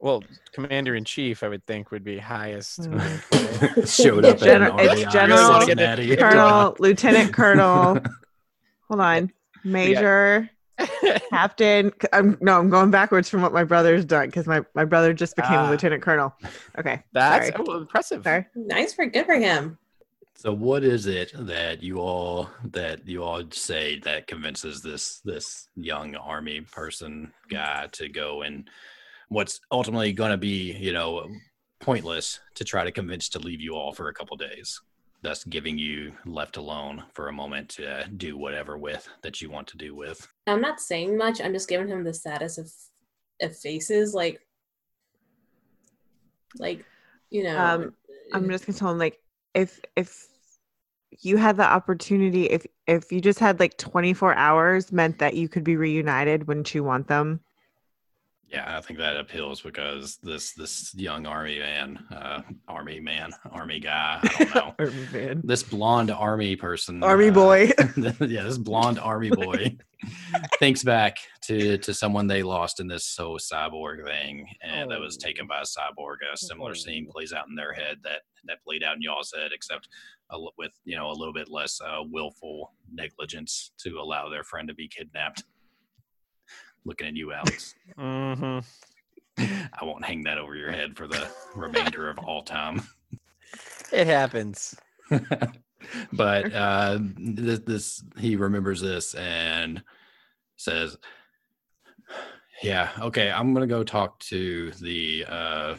Well, commander in chief, I would think, would be highest. Mm. rank, right? Showed up Gen- it's General Cincinnati. Colonel, Lieutenant Colonel. Hold on. Major, Captain. c- I'm no, I'm going backwards from what my brother's done because my, my brother just became Ah. a lieutenant colonel. Okay. That's oh, impressive. Sorry. Nice for good for him. So what is it that you all that you all say that convinces this this young army person guy to go and what's ultimately going to be you know pointless to try to convince to leave you all for a couple days thus giving you left alone for a moment to do whatever with that you want to do with I'm not saying much. I'm just giving him the status of of faces, like, like, you know. Um, I'm just gonna tell him like if if you had the opportunity, if if you just had like 24 hours meant that you could be reunited, wouldn't you want them? Yeah, I think that appeals because this this young army man, uh, army man, army guy, I don't know. Army man. this blonde army person, Army uh, boy. yeah, this blonde army boy thinks back to to someone they lost in this so cyborg thing, and that was Oh. taken by a cyborg. A similar scene Oh. plays out in their head that that played out in y'all's head, except a, with you know a little bit less uh, willful negligence to allow their friend to be kidnapped. Looking at you, Alex. hmm I won't hang that over your head for the remainder of all time. It happens. but uh, this, this he remembers this and says, "Yeah, okay, I'm gonna go talk to the uh,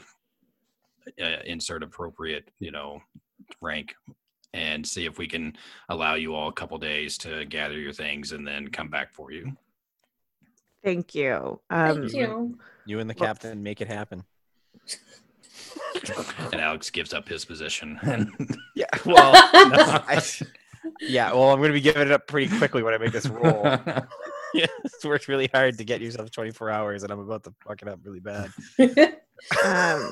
uh, insert appropriate, you know, rank." And see if we can allow you all a couple days to gather your things and then come back for you. Thank you. Um, Thank you. You and the Well- captain make it happen. And Alex gives up his position. And Yeah. Well, no, I- yeah. Well, I'm going to be giving it up pretty quickly when I make this roll. yeah, it's worked really hard to get yourself 24 hours, and I'm about to fuck it up really bad. um,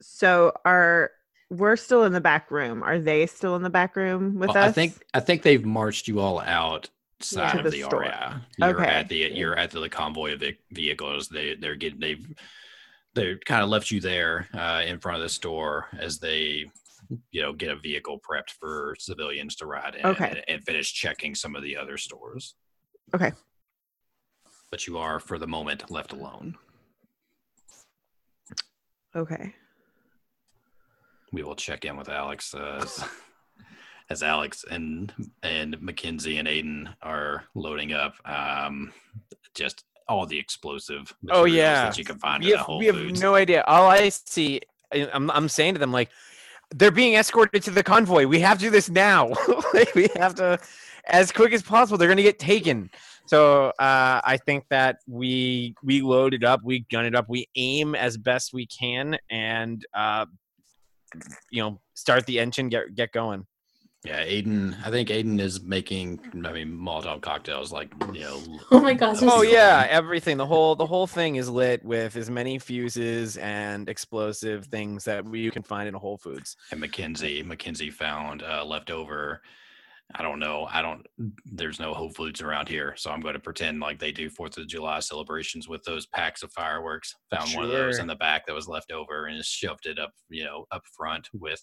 so are we're still in the back room? Are they still in the back room with Well, us? I think I think they've marched you all out side To of the the, area. You're Okay. at the you're at the, convoy of ve- vehicles. They they're getting they've they kind of left you there uh, in front of the store as they you know get a vehicle prepped for civilians to ride in Okay. and, and finish checking some of the other stores. Okay. But you are for the moment left alone. okay. we will check in with Alex as, as Alex and and Mackenzie and Aiden are loading up um, just all the explosive Oh, yeah. that you can find We have, Whole we have no idea. All I see, I'm, I'm saying to them, like, they're being escorted to the convoy. We have to do this now. like, we have to, as quick as possible. They're going to get taken. So uh, I think that we we load it up, we gun it up, we aim as best we can, and uh, you know, start the engine, get get going. Yeah, Aiden. I think Aiden is making. I mean, Molotov cocktails like you know. Oh my gosh. Oh yeah, everything. The whole the whole thing is lit with as many fuses and explosive things that we, you can find in a Whole Foods. And Mackenzie, Mackenzie found uh, leftover. I don't know. I don't. There's no Whole Foods around here, so I'm going to pretend like they do Fourth of July celebrations with those packs of fireworks. Found one of those Sure. in the back that was left over and just shoved it up, you know, up front with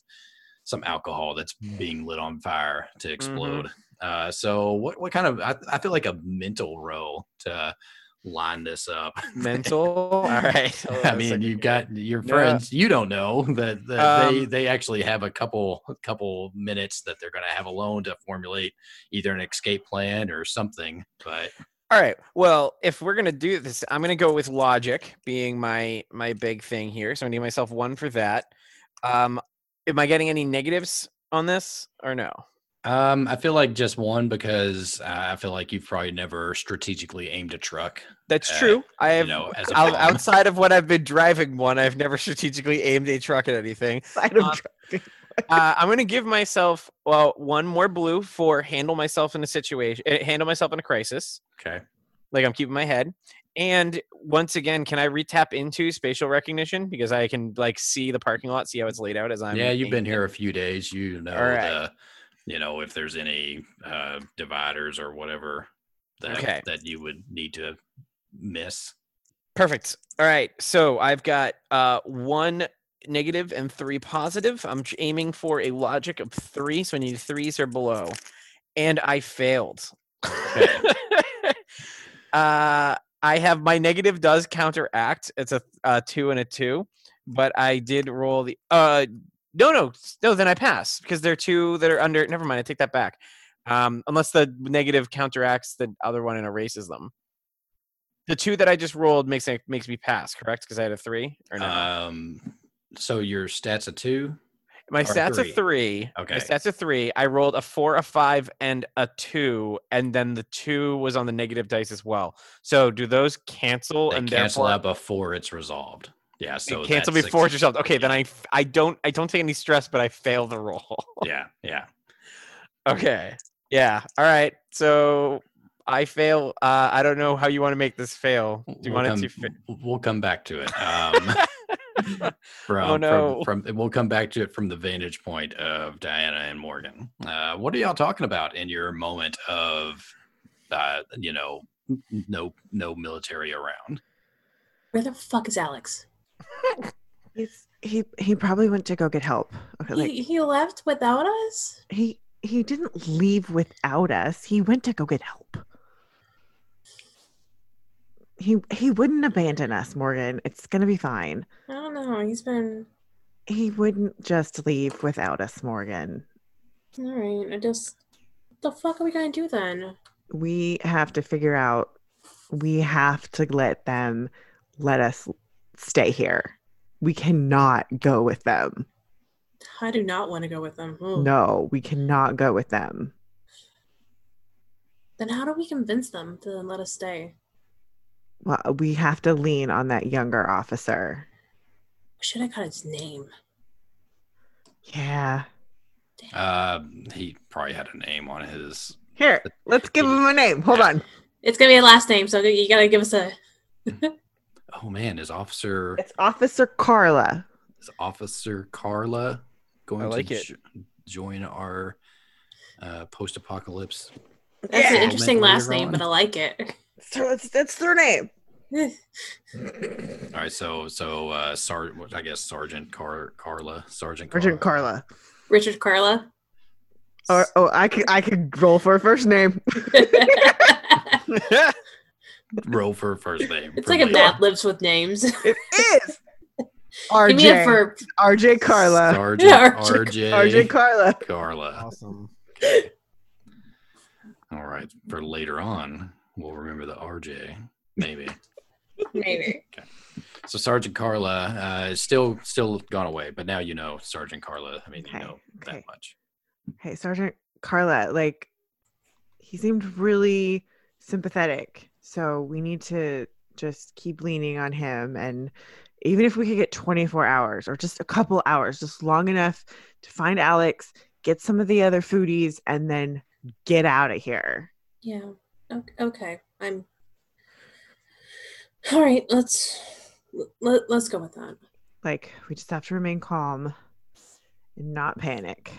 some alcohol that's being lit on fire to explode. Uh, so what? What kind of? I, I feel like a mental row to line this up. Mental. All right. I mean, you've got your Yeah. friends. You don't know that, that they Um, they actually have a couple a couple minutes that they're going to have alone to formulate either an escape plan or something. But All right. Well, if we're gonna do this, I'm gonna go with logic being my my big thing here. So I need myself one for that. Um, am I getting any negatives on this or no? um, I feel like just one because uh, I feel like you've probably never strategically aimed a truck. That's Uh, true. I you have know, as a out- bomb. outside of what I've been driving one, I've never strategically aimed a truck at anything. Side Uh, uh, I'm gonna give myself well one more blue for handle myself in a situation, uh, handle myself in a crisis. Okay. Like I'm keeping my head. And once again, can I retap into spatial recognition because I can like see the parking lot, see how it's laid out as I'm. yeah, you've been here a few days. You know right. the, you know if there's any uh, dividers or whatever that Okay. that you would need to miss. Perfect. All right. So I've got uh, one negative and three positive. I'm aiming for a logic of three, so I need threes or below, and I failed. Okay. uh, I have my negative does counteract. It's a, a two and a two, but I did roll the uh no no no then I pass because there are two that are under. Never mind. I take that back. Um, unless the negative counteracts the other one and erases them. The two that I just rolled makes makes me pass, correct? Because I had a three or no? Um, so your stats a two. My stats three. a three. Okay. My stats a three. I rolled a four, a five, and a two, and then the two was on the negative dice as well. So do those cancel They and cancel therefore out before it's resolved. Yeah. so cancel before it's resolved? Okay, then I I don't I don't take any stress, but I fail the roll. Yeah. Yeah. okay. Yeah. All right. So I fail. Uh, I don't know how you want to make this fail. Do you we'll want come, it to? Fa- we'll come back to it. Um, from, Oh, no. from, from we'll come back to it from the vantage point of Diana and Morgan. Uh, what are y'all talking about in your moment of, uh, you know, no no military around? Where the fuck is Alex? He's, he he probably went to go get help. Okay, like he, he left without us? he he didn't leave without us. He went to go get help. He he wouldn't abandon us, Morgan. It's gonna be fine. I don't know. He's been He wouldn't just leave without us, Morgan. all right. I just what the fuck are we gonna do then? We have to figure out. We have to let them let us stay here. We cannot go with them. I do not want to go with them. Ugh. No, we cannot go with them. Then how do we convince them to let us stay? Well, we have to lean on that younger officer. Should I got his name? Yeah. Uh, he probably had a name on his. Here, let's give him a name. Hold on. It's gonna be a last name, so you gotta give us a. Oh man, is Officer It's Officer Carla. is Officer Carla going like to it. jo- join our uh, post-apocalypse? That's Yeah. an interesting last name, on. but I like it. So it's that's their name. All right, so so uh, Sar- I guess Sergeant Car- Carla, Sergeant Sergeant Carla. Carla. Richard Carla. Or oh, I could I could roll for a first name. Roll for first name. it's for like a later. Matt lives with names. It is Give me it RJ. for RJ Carla. Sergeant RJ. RJ, RJ Carla. Carla. awesome. All right, for later on, we'll remember the RJ, maybe. maybe. Okay. So Sergeant Carla uh, is still still gone away, but now you know Sergeant Carla. I mean, Okay, you know okay. that much. Hey, Sergeant Carla, like he seemed really sympathetic. So we need to just keep leaning on him and even if we could get 24 hours or just a couple hours, just long enough to find Alex, get some of the other foodies and then get out of here. Yeah. Okay. okay. I'm. All right. Let's let, let's go with that. Like we just have to remain calm and not panic.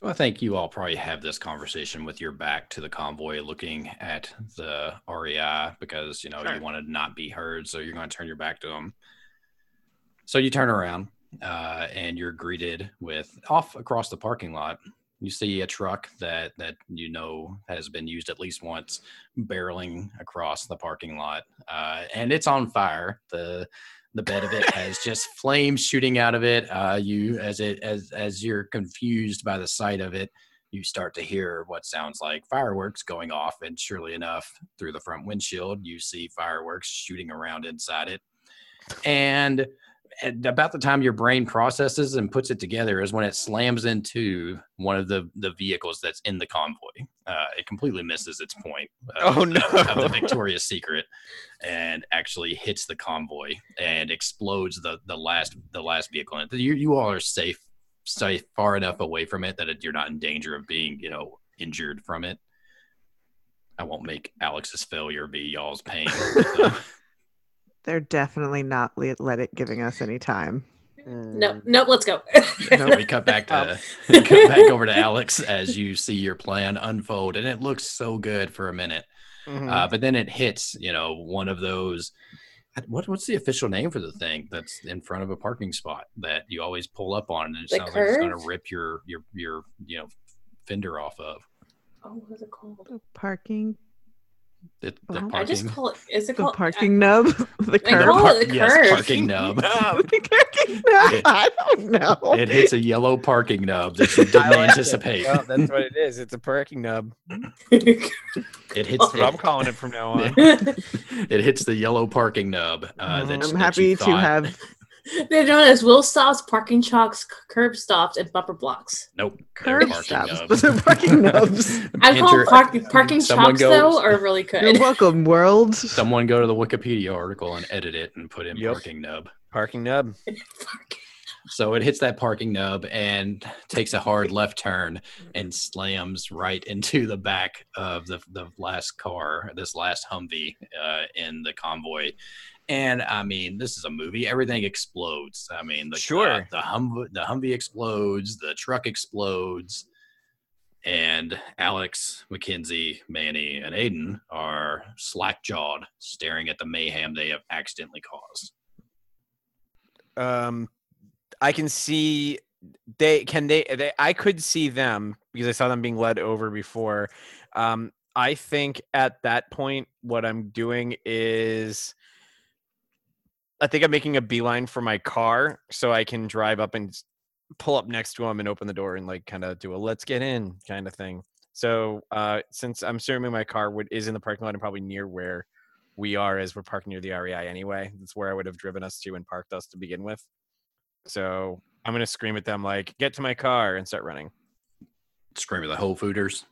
So I think you all probably have this conversation with your back to the convoy, looking at the REI because you know Sure. you want to not be heard, so you're going to turn your back to them. So you turn around, uh, and you're greeted with off across the parking lot. You see a truck that that you know has been used at least once, barreling across the parking lot, uh, and it's on fire. the The bed of it has just flames shooting out of it. Uh, you, as it as as you're confused by the sight of it, you start to hear what sounds like fireworks going off, and surely enough, through the front windshield, you see fireworks shooting around inside it. And about the time your brain processes and puts it together is when it slams into one of the the vehicles that's in the convoy. Uh, it completely misses its point. of Oh, no. Of the Victoria's Secret, and actually hits the convoy and explodes the the last the last vehicle. it. You you all are safe safe far enough away from it that it, you're not in danger of being you know injured from it. I won't make Alex's failure be y'all's pain. so- They're definitely not le- let it giving us any time. Nope. Nope. Let's go. So we cut back to we cut back over to Alex as you see your plan unfold, and it looks so good for a minute. Mhm. Uh, but then it hits, you know, one of those. What, what's the official name for the thing that's in front of a parking spot that you always pull up on, and it The sounds like it's going to rip your your your you know fender off of oh, what is it called? The parking, it, the Oh. parking. I just call it. Is it the called parking nub, the I curb. call Par- it the yes, parking nub. the parking nub. It- I don't know. It hits a yellow parking nub that you didn't like anticipate. Well, that's what it is. It's a parking nub. It hits. That's what I'm calling it from now on. it hits the yellow parking nub. Uh, Mhm. that, I'm that happy you to have They're known as wheel stops, parking chocks, curb stops, and bumper blocks. Nope. they're curb parking stops. nubs. Those are parking nubs. I call Enter- parking parking someone chalks goes- though are really You're welcome, world. Someone go to the Wikipedia article and edit it and put in Yep. parking nub. Parking nub. So it hits that parking nub and takes a hard left turn and slams right into the back of the, the last car, this last Humvee uh, in the convoy. And I mean, this is a movie. Everything explodes. I mean, the Sure. uh, the hum the Humvee explodes, the truck explodes, and Alex, Mackenzie, Manny, and Aiden are slack jawed, staring at the mayhem they have accidentally caused. um i can see they can they, they i could see them because i saw them being led over before um i think at that point what i'm doing is i think i'm making a beeline for my car so i can drive up and pull up next to them and open the door and like kind of do a let's get in kind of thing so uh since i'm assuming my car would is in the parking lot and probably near where we are as we're parking near the REI anyway. That's where I would have driven us to and parked us to begin with. So I'm gonna scream at them like, "Get to my car!" and start running. Scream at the Whole Fooders,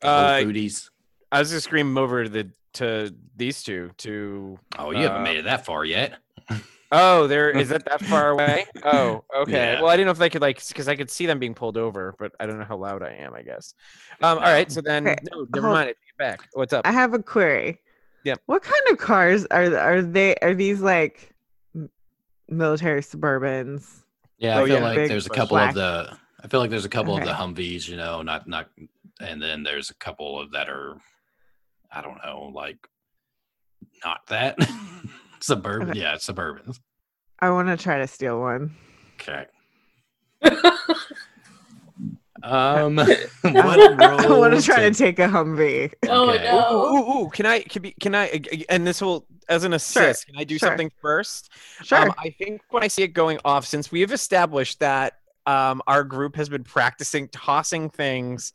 the Uh, Whole Foodies. I was gonna scream over to the to these two to. Oh, you haven't uh, made it that far yet. Oh, there is it that far away? Oh, okay. Yeah. Well, I didn't know if they could like because I could see them being pulled over, but I don't know how loud I am. I guess. Um. All right. So then, Okay, no, never hold- mind. I take it back. What's up? I have a query. yeah What kind of cars are are they? Are these like military Suburbans? Yeah, Oh, I feel yeah, like there's a couple black. of the. I feel like there's a couple of the Humvees, you know, not not, and then there's a couple of that are, I don't know, like, not that suburban. Okay. Yeah, suburban. I want to try to steal one. Okay. Um, what I want to try to to- take a Humvee. oh Okay. no. Ooh, ooh, ooh, can I can be can I and this will as an assist, can I do sure. something first? Sure. Um, I think when I see it going off, since we have established that um, our group has been practicing tossing things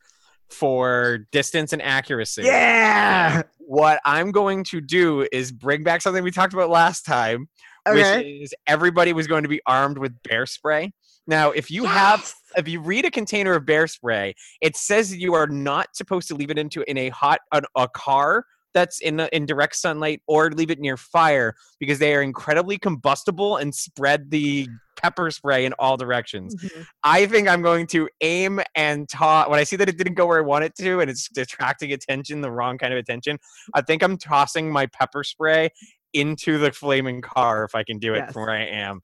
for distance and accuracy. yeah. What I'm going to do is bring back something we talked about last time, Okay. which is everybody was going to be armed with bear spray. Now, if you have if you read a container of bear spray, it says you are not supposed to leave it into in a hot an, a car that's in the, in direct sunlight or leave it near fire because they are incredibly combustible and spread the pepper spray in all directions. Mhm. I think I'm going to aim and toss when I see that it didn't go where I want it to and it's attracting attention, the wrong kind of attention. I think I'm tossing my pepper spray into the flaming car if I can do it Yes. from where I am.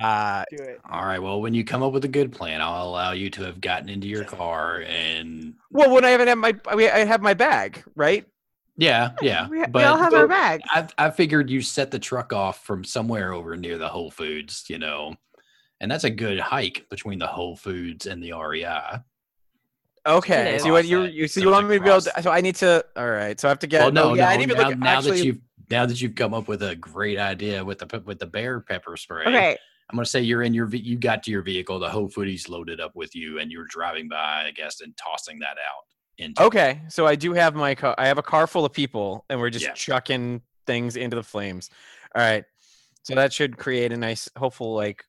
Uh, Do it. All right. Well, when you come up with a good plan, I'll allow you to have gotten into your car and well, when I haven't had my I have my bag, right? Yeah, yeah. We, we but all have our bags. I, I figured you set the truck off from somewhere over near the Whole Foods, you know, and that's a good hike between the Whole Foods and the REI. Okay. So you want you you so So you want me to be able to, so I need to all right. So I have to get well, no, oh, yeah, no. I didn't even now, look now actually that you've now that you've come up with a great idea with the with the bear pepper spray, Okay. I'm gonna say you're in your you got to your vehicle, the Whole Foods loaded up with you, and you're driving by, I guess, and tossing that out. Into Okay. So I do have my car I have a car full of people and we're just Yeah. chucking things into the flames. All right. So that should create a nice hopeful like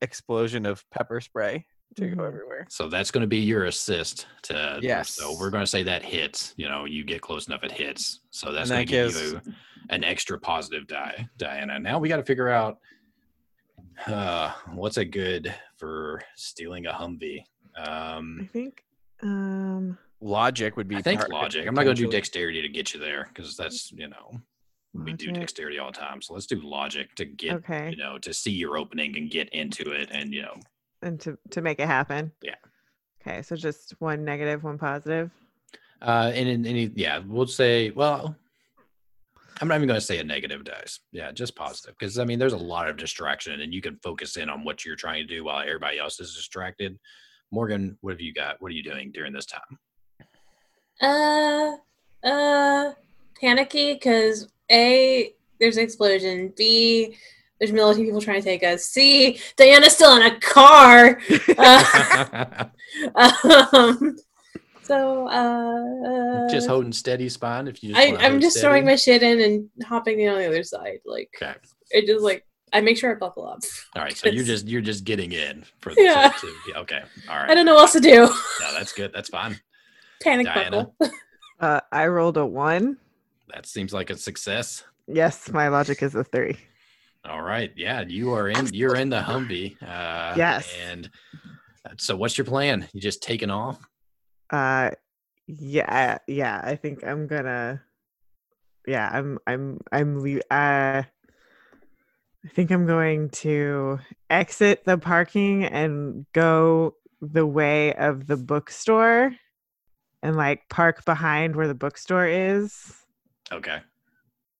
explosion of pepper spray to go Mhm. everywhere. So that's going to be your assist to. Yes. So we're going to say that hits. You know, you get close enough, it hits. So that's And going that to give gives- you an extra positive die, Diana. Now we got to figure out uh, what's a good for stealing a Humvee. Um, I think. Um. Logic would be I think part- logic. I'm not going to do dexterity to get you there because that's you know we do dexterity all the time. So let's do logic to get Okay. you know to see your opening and get into it and you know And to to make it happen. Yeah. Okay. So just one negative, one positive. Uh, and in any, yeah, we'll say, well, I'm not even going to say a negative dice. Yeah, just positive. Because, I mean, there's a lot of distraction and you can focus in on what you're trying to do while everybody else is distracted. Morgan, what have you got? What are you doing during this time? Uh, uh, panicky because A, there's an explosion. B, there's military people trying to take us. C, Diana's still in a car. Uh, um, so, uh, just holding steady spine. If you just I, i'm hold just throwing my shit in and hopping in on the other side. Like, Okay. it just like, I make sure I buckle up. All right. So you're just, you're just getting in for the Yeah. yeah, okay. All right. I don't know what else to do. No, that's good. That's fine. Panic Diana? buckle. Uh, I rolled a one. That seems like a success. Yes, my logic is a three. All right. Yeah, you are in. You're in the Humvee. Uh, Yes. And uh, so, what's your plan? You just taking off? Uh, yeah, yeah. I think I'm gonna. Yeah, I'm. I'm. I'm. Le- uh, I think I'm going to exit the parking and go the way of the bookstore, and like park behind where the bookstore is. Okay.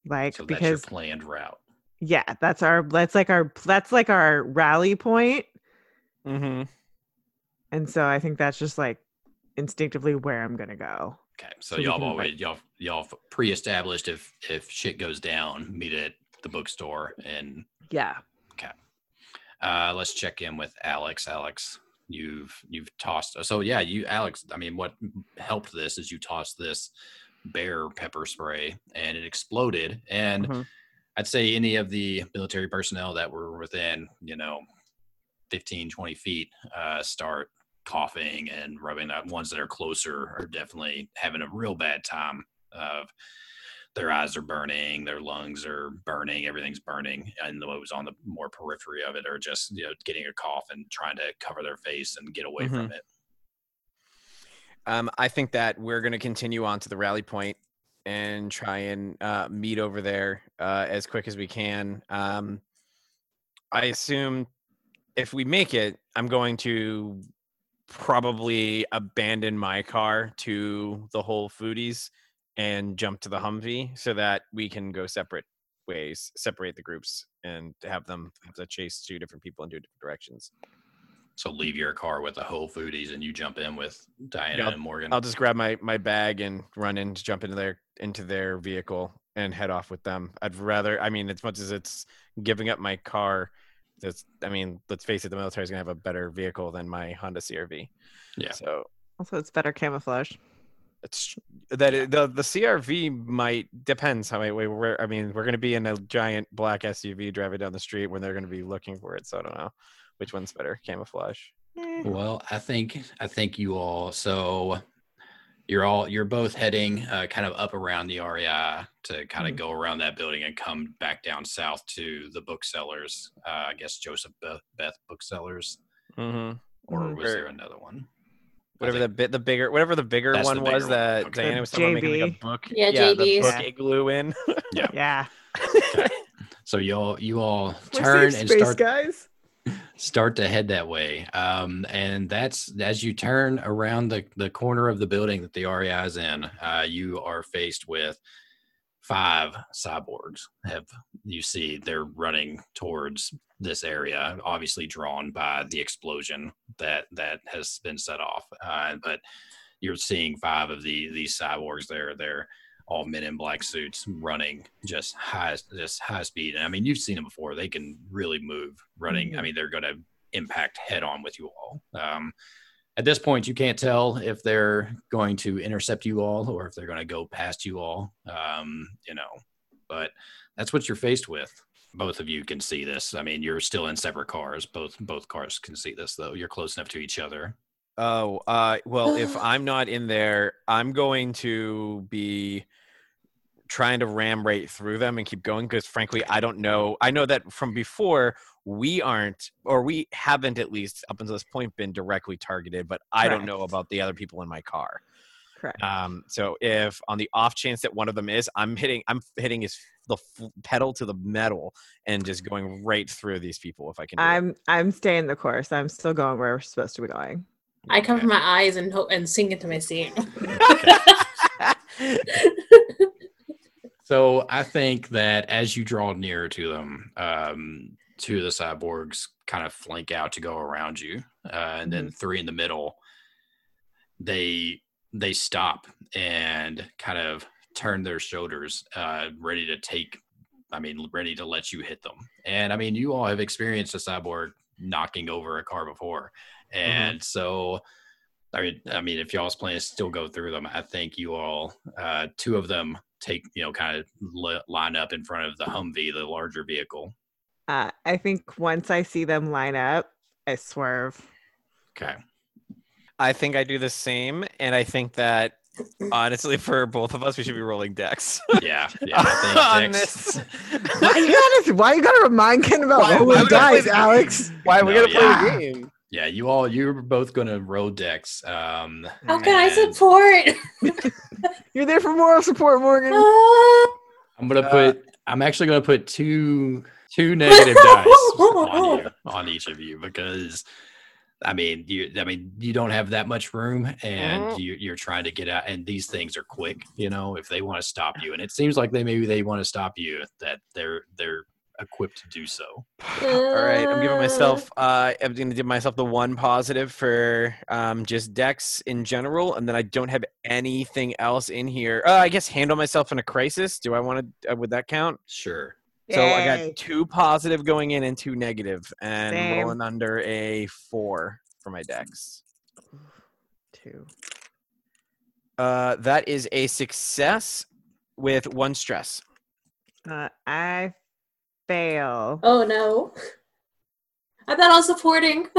Like So that's because your planned route. yeah, that's our. That's like our. That's like our rally point, Mm-hmm. and so I think that's just like instinctively where I'm gonna go. Okay. So, So y'all have like- always y'all y'all pre-established if if shit goes down, meet at the bookstore and Yeah. Okay. Uh, let's check in with Alex. Alex, you've you've tossed. So yeah, you Alex. I mean, what helped this is you tossed this bear pepper spray and it exploded. And Mhm. I'd say any of the military personnel that were within, you know, 15, 20 feet, uh, start coughing and rubbing. That ones that are closer are definitely having a real bad time of their eyes are burning, their lungs are burning, everything's burning, and those on the more periphery of it are just you know getting a cough and trying to cover their face and get away from it. Um, I think that we're going to continue on to the rally point and try and uh, meet over there uh, as quick as we can. Um, I assume if we make it, I'm going to probably abandon my car to the Whole Foodies and jump to the Humvee so that we can go separate ways, separate the groups, and have them have to chase two different people in two different directions. So leave your car with the Whole Foodies and you jump in with Diana Yeah, and Morgan. I'll just grab my my bag and run in to jump into their into their vehicle and head off with them. I'd rather I mean as much as it's giving up my car, that's I mean, let's face it, the military's gonna have a better vehicle than my Honda CRV. Yeah. So Also, it's better camouflage. It's that it, the the CRV might depends how many way we're I mean, we're gonna be in a giant black SUV driving down the street when they're gonna be looking for it. So I don't know which one's better, camouflage. Eh, Well, I think I think you all so you're all you're both heading uh, kind of up around the REI to kind of Mhm. go around that building and come back down south to the booksellers. Uh, I guess Joseph Beth, Beth booksellers, Mm-hmm. or Mhm. was there another one? I Whatever the bit the bigger whatever the bigger That's the one bigger was one. that Okay. Diana was talking about making like a book. Yeah, the JBs. book Yeah. igloo in. Yeah. So y'all you all turn and space, start guys. start to head that way. Um, and that's as you turn around the, the corner of the building that the REI is in, uh, you are faced with five cyborgs. Have you see they're running towards this area, obviously drawn by the explosion that that has been set off. Uh, but you're seeing five of the these cyborgs there. They're all men in black suits running just high just high speed. And I mean, you've seen them before. They can really move running. I Mhm. mean, they're going to impact head on with you all. Um, at this point, you can't tell if they're going to intercept you all or if they're going to go past you all. Um, you know, but that's what you're faced with. Both of you can see this. I mean, you're still in separate cars. Both both cars can see this, though. You're close enough to each other. Oh, uh, well, if I'm not in there, I'm going to be trying to ram right through them and keep going because, frankly, I don't know. I know that from before, we aren't, or we haven't at least up until this point, been directly targeted, but I don't know about the other people in my car. Correct. Um, so if on the off chance that one of them is, I'm hitting, I'm hitting his the f- pedal to the metal and just going right through these people if I can. I'm I'm staying the course. I'm still going where we're supposed to be going. I cover Okay. my eyes and hope and sink into my seat. So I think that as you draw nearer to them, um, two of the cyborgs kind of flank out to go around you, uh, and then three in the middle, they they stop and kind of turn their shoulders, uh, ready to take. I mean, ready to let you hit them. And I mean, you all have experienced a cyborg knocking over a car before, and so. I mean, I mean, if y'all's plans still go through them, I think you all, uh, two of them take, you know, kind of li- line up in front of the Humvee, the larger vehicle. Uh, I think once I see them line up, I swerve. Okay. I think I do the same, and I think that Honestly, for both of us, we should be rolling dex. Yeah, yeah. On think this. why you gotta why you gotta remind Ken about Why- why rolling would I play dice, Alex? Why we No, gotta play yeah. the game? Yeah, you all you're both gonna roll dex. Um, How can I support? You're there for moral support, Morgan. Ah. I'm gonna Uh, put. I'm actually gonna put two two negative dice on you on each of you because. I mean, you. I mean, you don't have that much room, and Mhm. you, you're trying to get out. And these things are quick. You know, if they want to stop you, and it seems like they maybe they want to stop you, that they're they're equipped to do so. All right, I'm giving myself. Uh, I'm gonna give myself the one positive for um, just dex in general, and then I don't have anything else in here. Uh, I guess handle myself in a crisis. Do I want to? Uh, would that count? Sure. So I got two positive going in and two negative, and Same. rolling under a four for my dex. two. Uh, that is a success with one stress. Uh, I fail. Oh no. I thought I was supporting.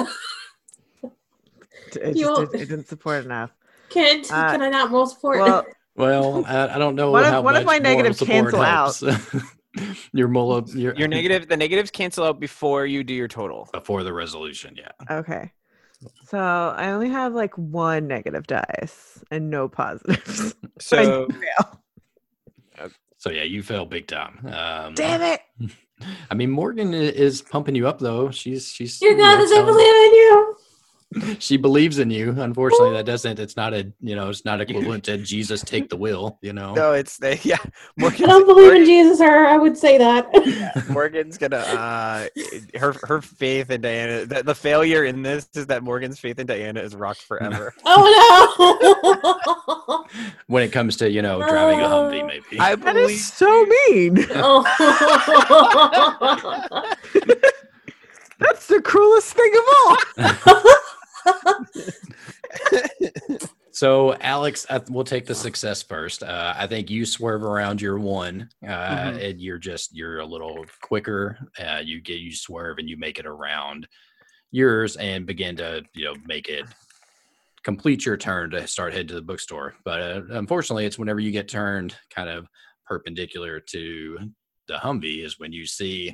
It, You just, did, it didn't support enough. Can Uh, can I not roll support? Well, Well, I, I don't know What if- how what if much my moral negatives support cancel out? helps. your mola, your, Your negative, the negatives cancel out before you do your total. before the resolution. Yeah. okay. So I only have like one negative dice and no positives. So fail. So yeah, you fell big time. Um, Damn it! I mean, Morgan is pumping you up though. She's she's you you know, guys, I believe in you. She believes in you. Unfortunately, that doesn't. It's not a you know. It's not equivalent to Jesus take the wheel. You know. no, it's the yeah. I don't believe in Jesus, or I would say that. Morgan's gonna uh her her faith in Diana the, the failure in this is that Morgan's faith in Diana is rocked forever. oh no. When it comes to you know driving a Humvee, maybe. I That believe is so mean. oh. That's the cruelest thing of all. So, Alex, I, we'll take the success first. Uh, I think you swerve around your one, uh, Mhm. and you're just you're a little quicker. Uh, you get you swerve and you make it around yours and begin to you know make it complete your turn to start heading to the bookstore. But uh, unfortunately, it's whenever you get turned kind of perpendicular to the Humvee is when you see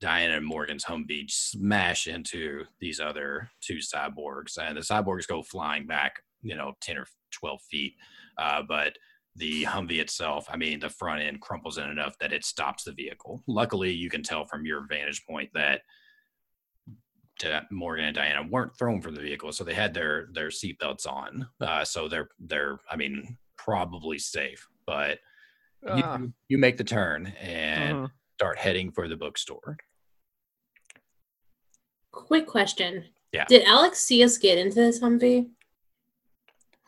Diana and Morgan's Humvee smash into these other two cyborgs, and the cyborgs go flying back, you know, ten or twelve feet. Uh, but the Humvee itself, I mean, the front end crumples in enough that it stops the vehicle. Luckily, you can tell from your vantage point that Morgan and Diana weren't thrown from the vehicle, so they had their their seatbelts on. Uh, so they're they're, I mean, probably safe. But Ah. you, you make the turn and Mhm. Start heading for the bookstore. Quick question. Yeah. Did Alex see us get into this Humvee?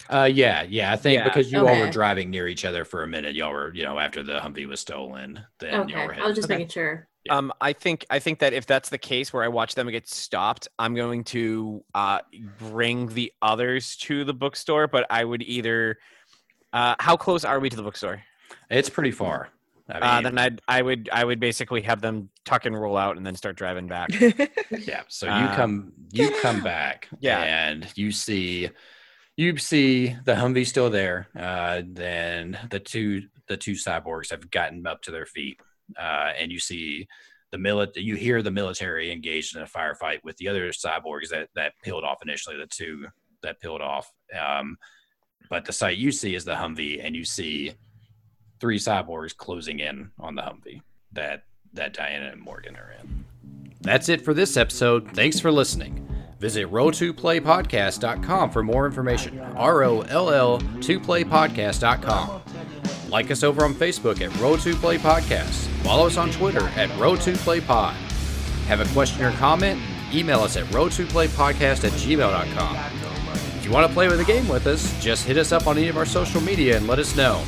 Uh, yeah, yeah. I think Yeah. because you all were driving near each other for a minute, y'all were, you know, after the Humvee was stolen, then Okay. y'all were I heading. was just Okay. making sure. Yeah. Um, I think I think that if that's the case where I watch them get stopped, I'm going to uh, bring the others to the bookstore. But I would either. Uh, how close are we to the bookstore? It's pretty far. I Uh, then I'd I would I would basically have them tuck and roll out and then start driving back. yeah. So you uh, come, you come back, Yeah. and you see, you see the Humvee still there. Uh, then the two, the two cyborgs have gotten up to their feet, uh, and you see the military. You hear the military engaged in a firefight with the other cyborgs that that peeled off initially. The two that peeled off. Um, but the sight you see is the Humvee, and you see three cyborgs closing in on the Humvee that that Diana and Morgan are in. That's it for this episode. Thanks for listening. Visit roll2playpodcast.com for more information. R O L L 2playpodcast.com. Like us over on Facebook at Roll2Play Podcast. Follow us on Twitter at Roll2PlayPod. Have a question or comment? Email us at roll2playpodcast at gmail.com. If you want to play with the game with us, just hit us up on any of our social media and let us know.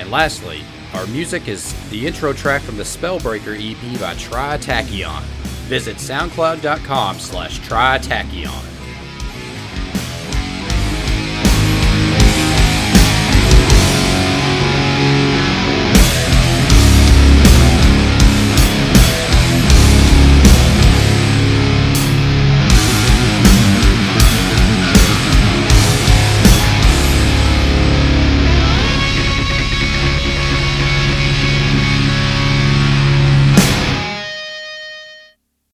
And lastly, our music is the intro track from the Spellbreaker EP by Tritachyon. Visit soundcloud.com slash Tritachyon.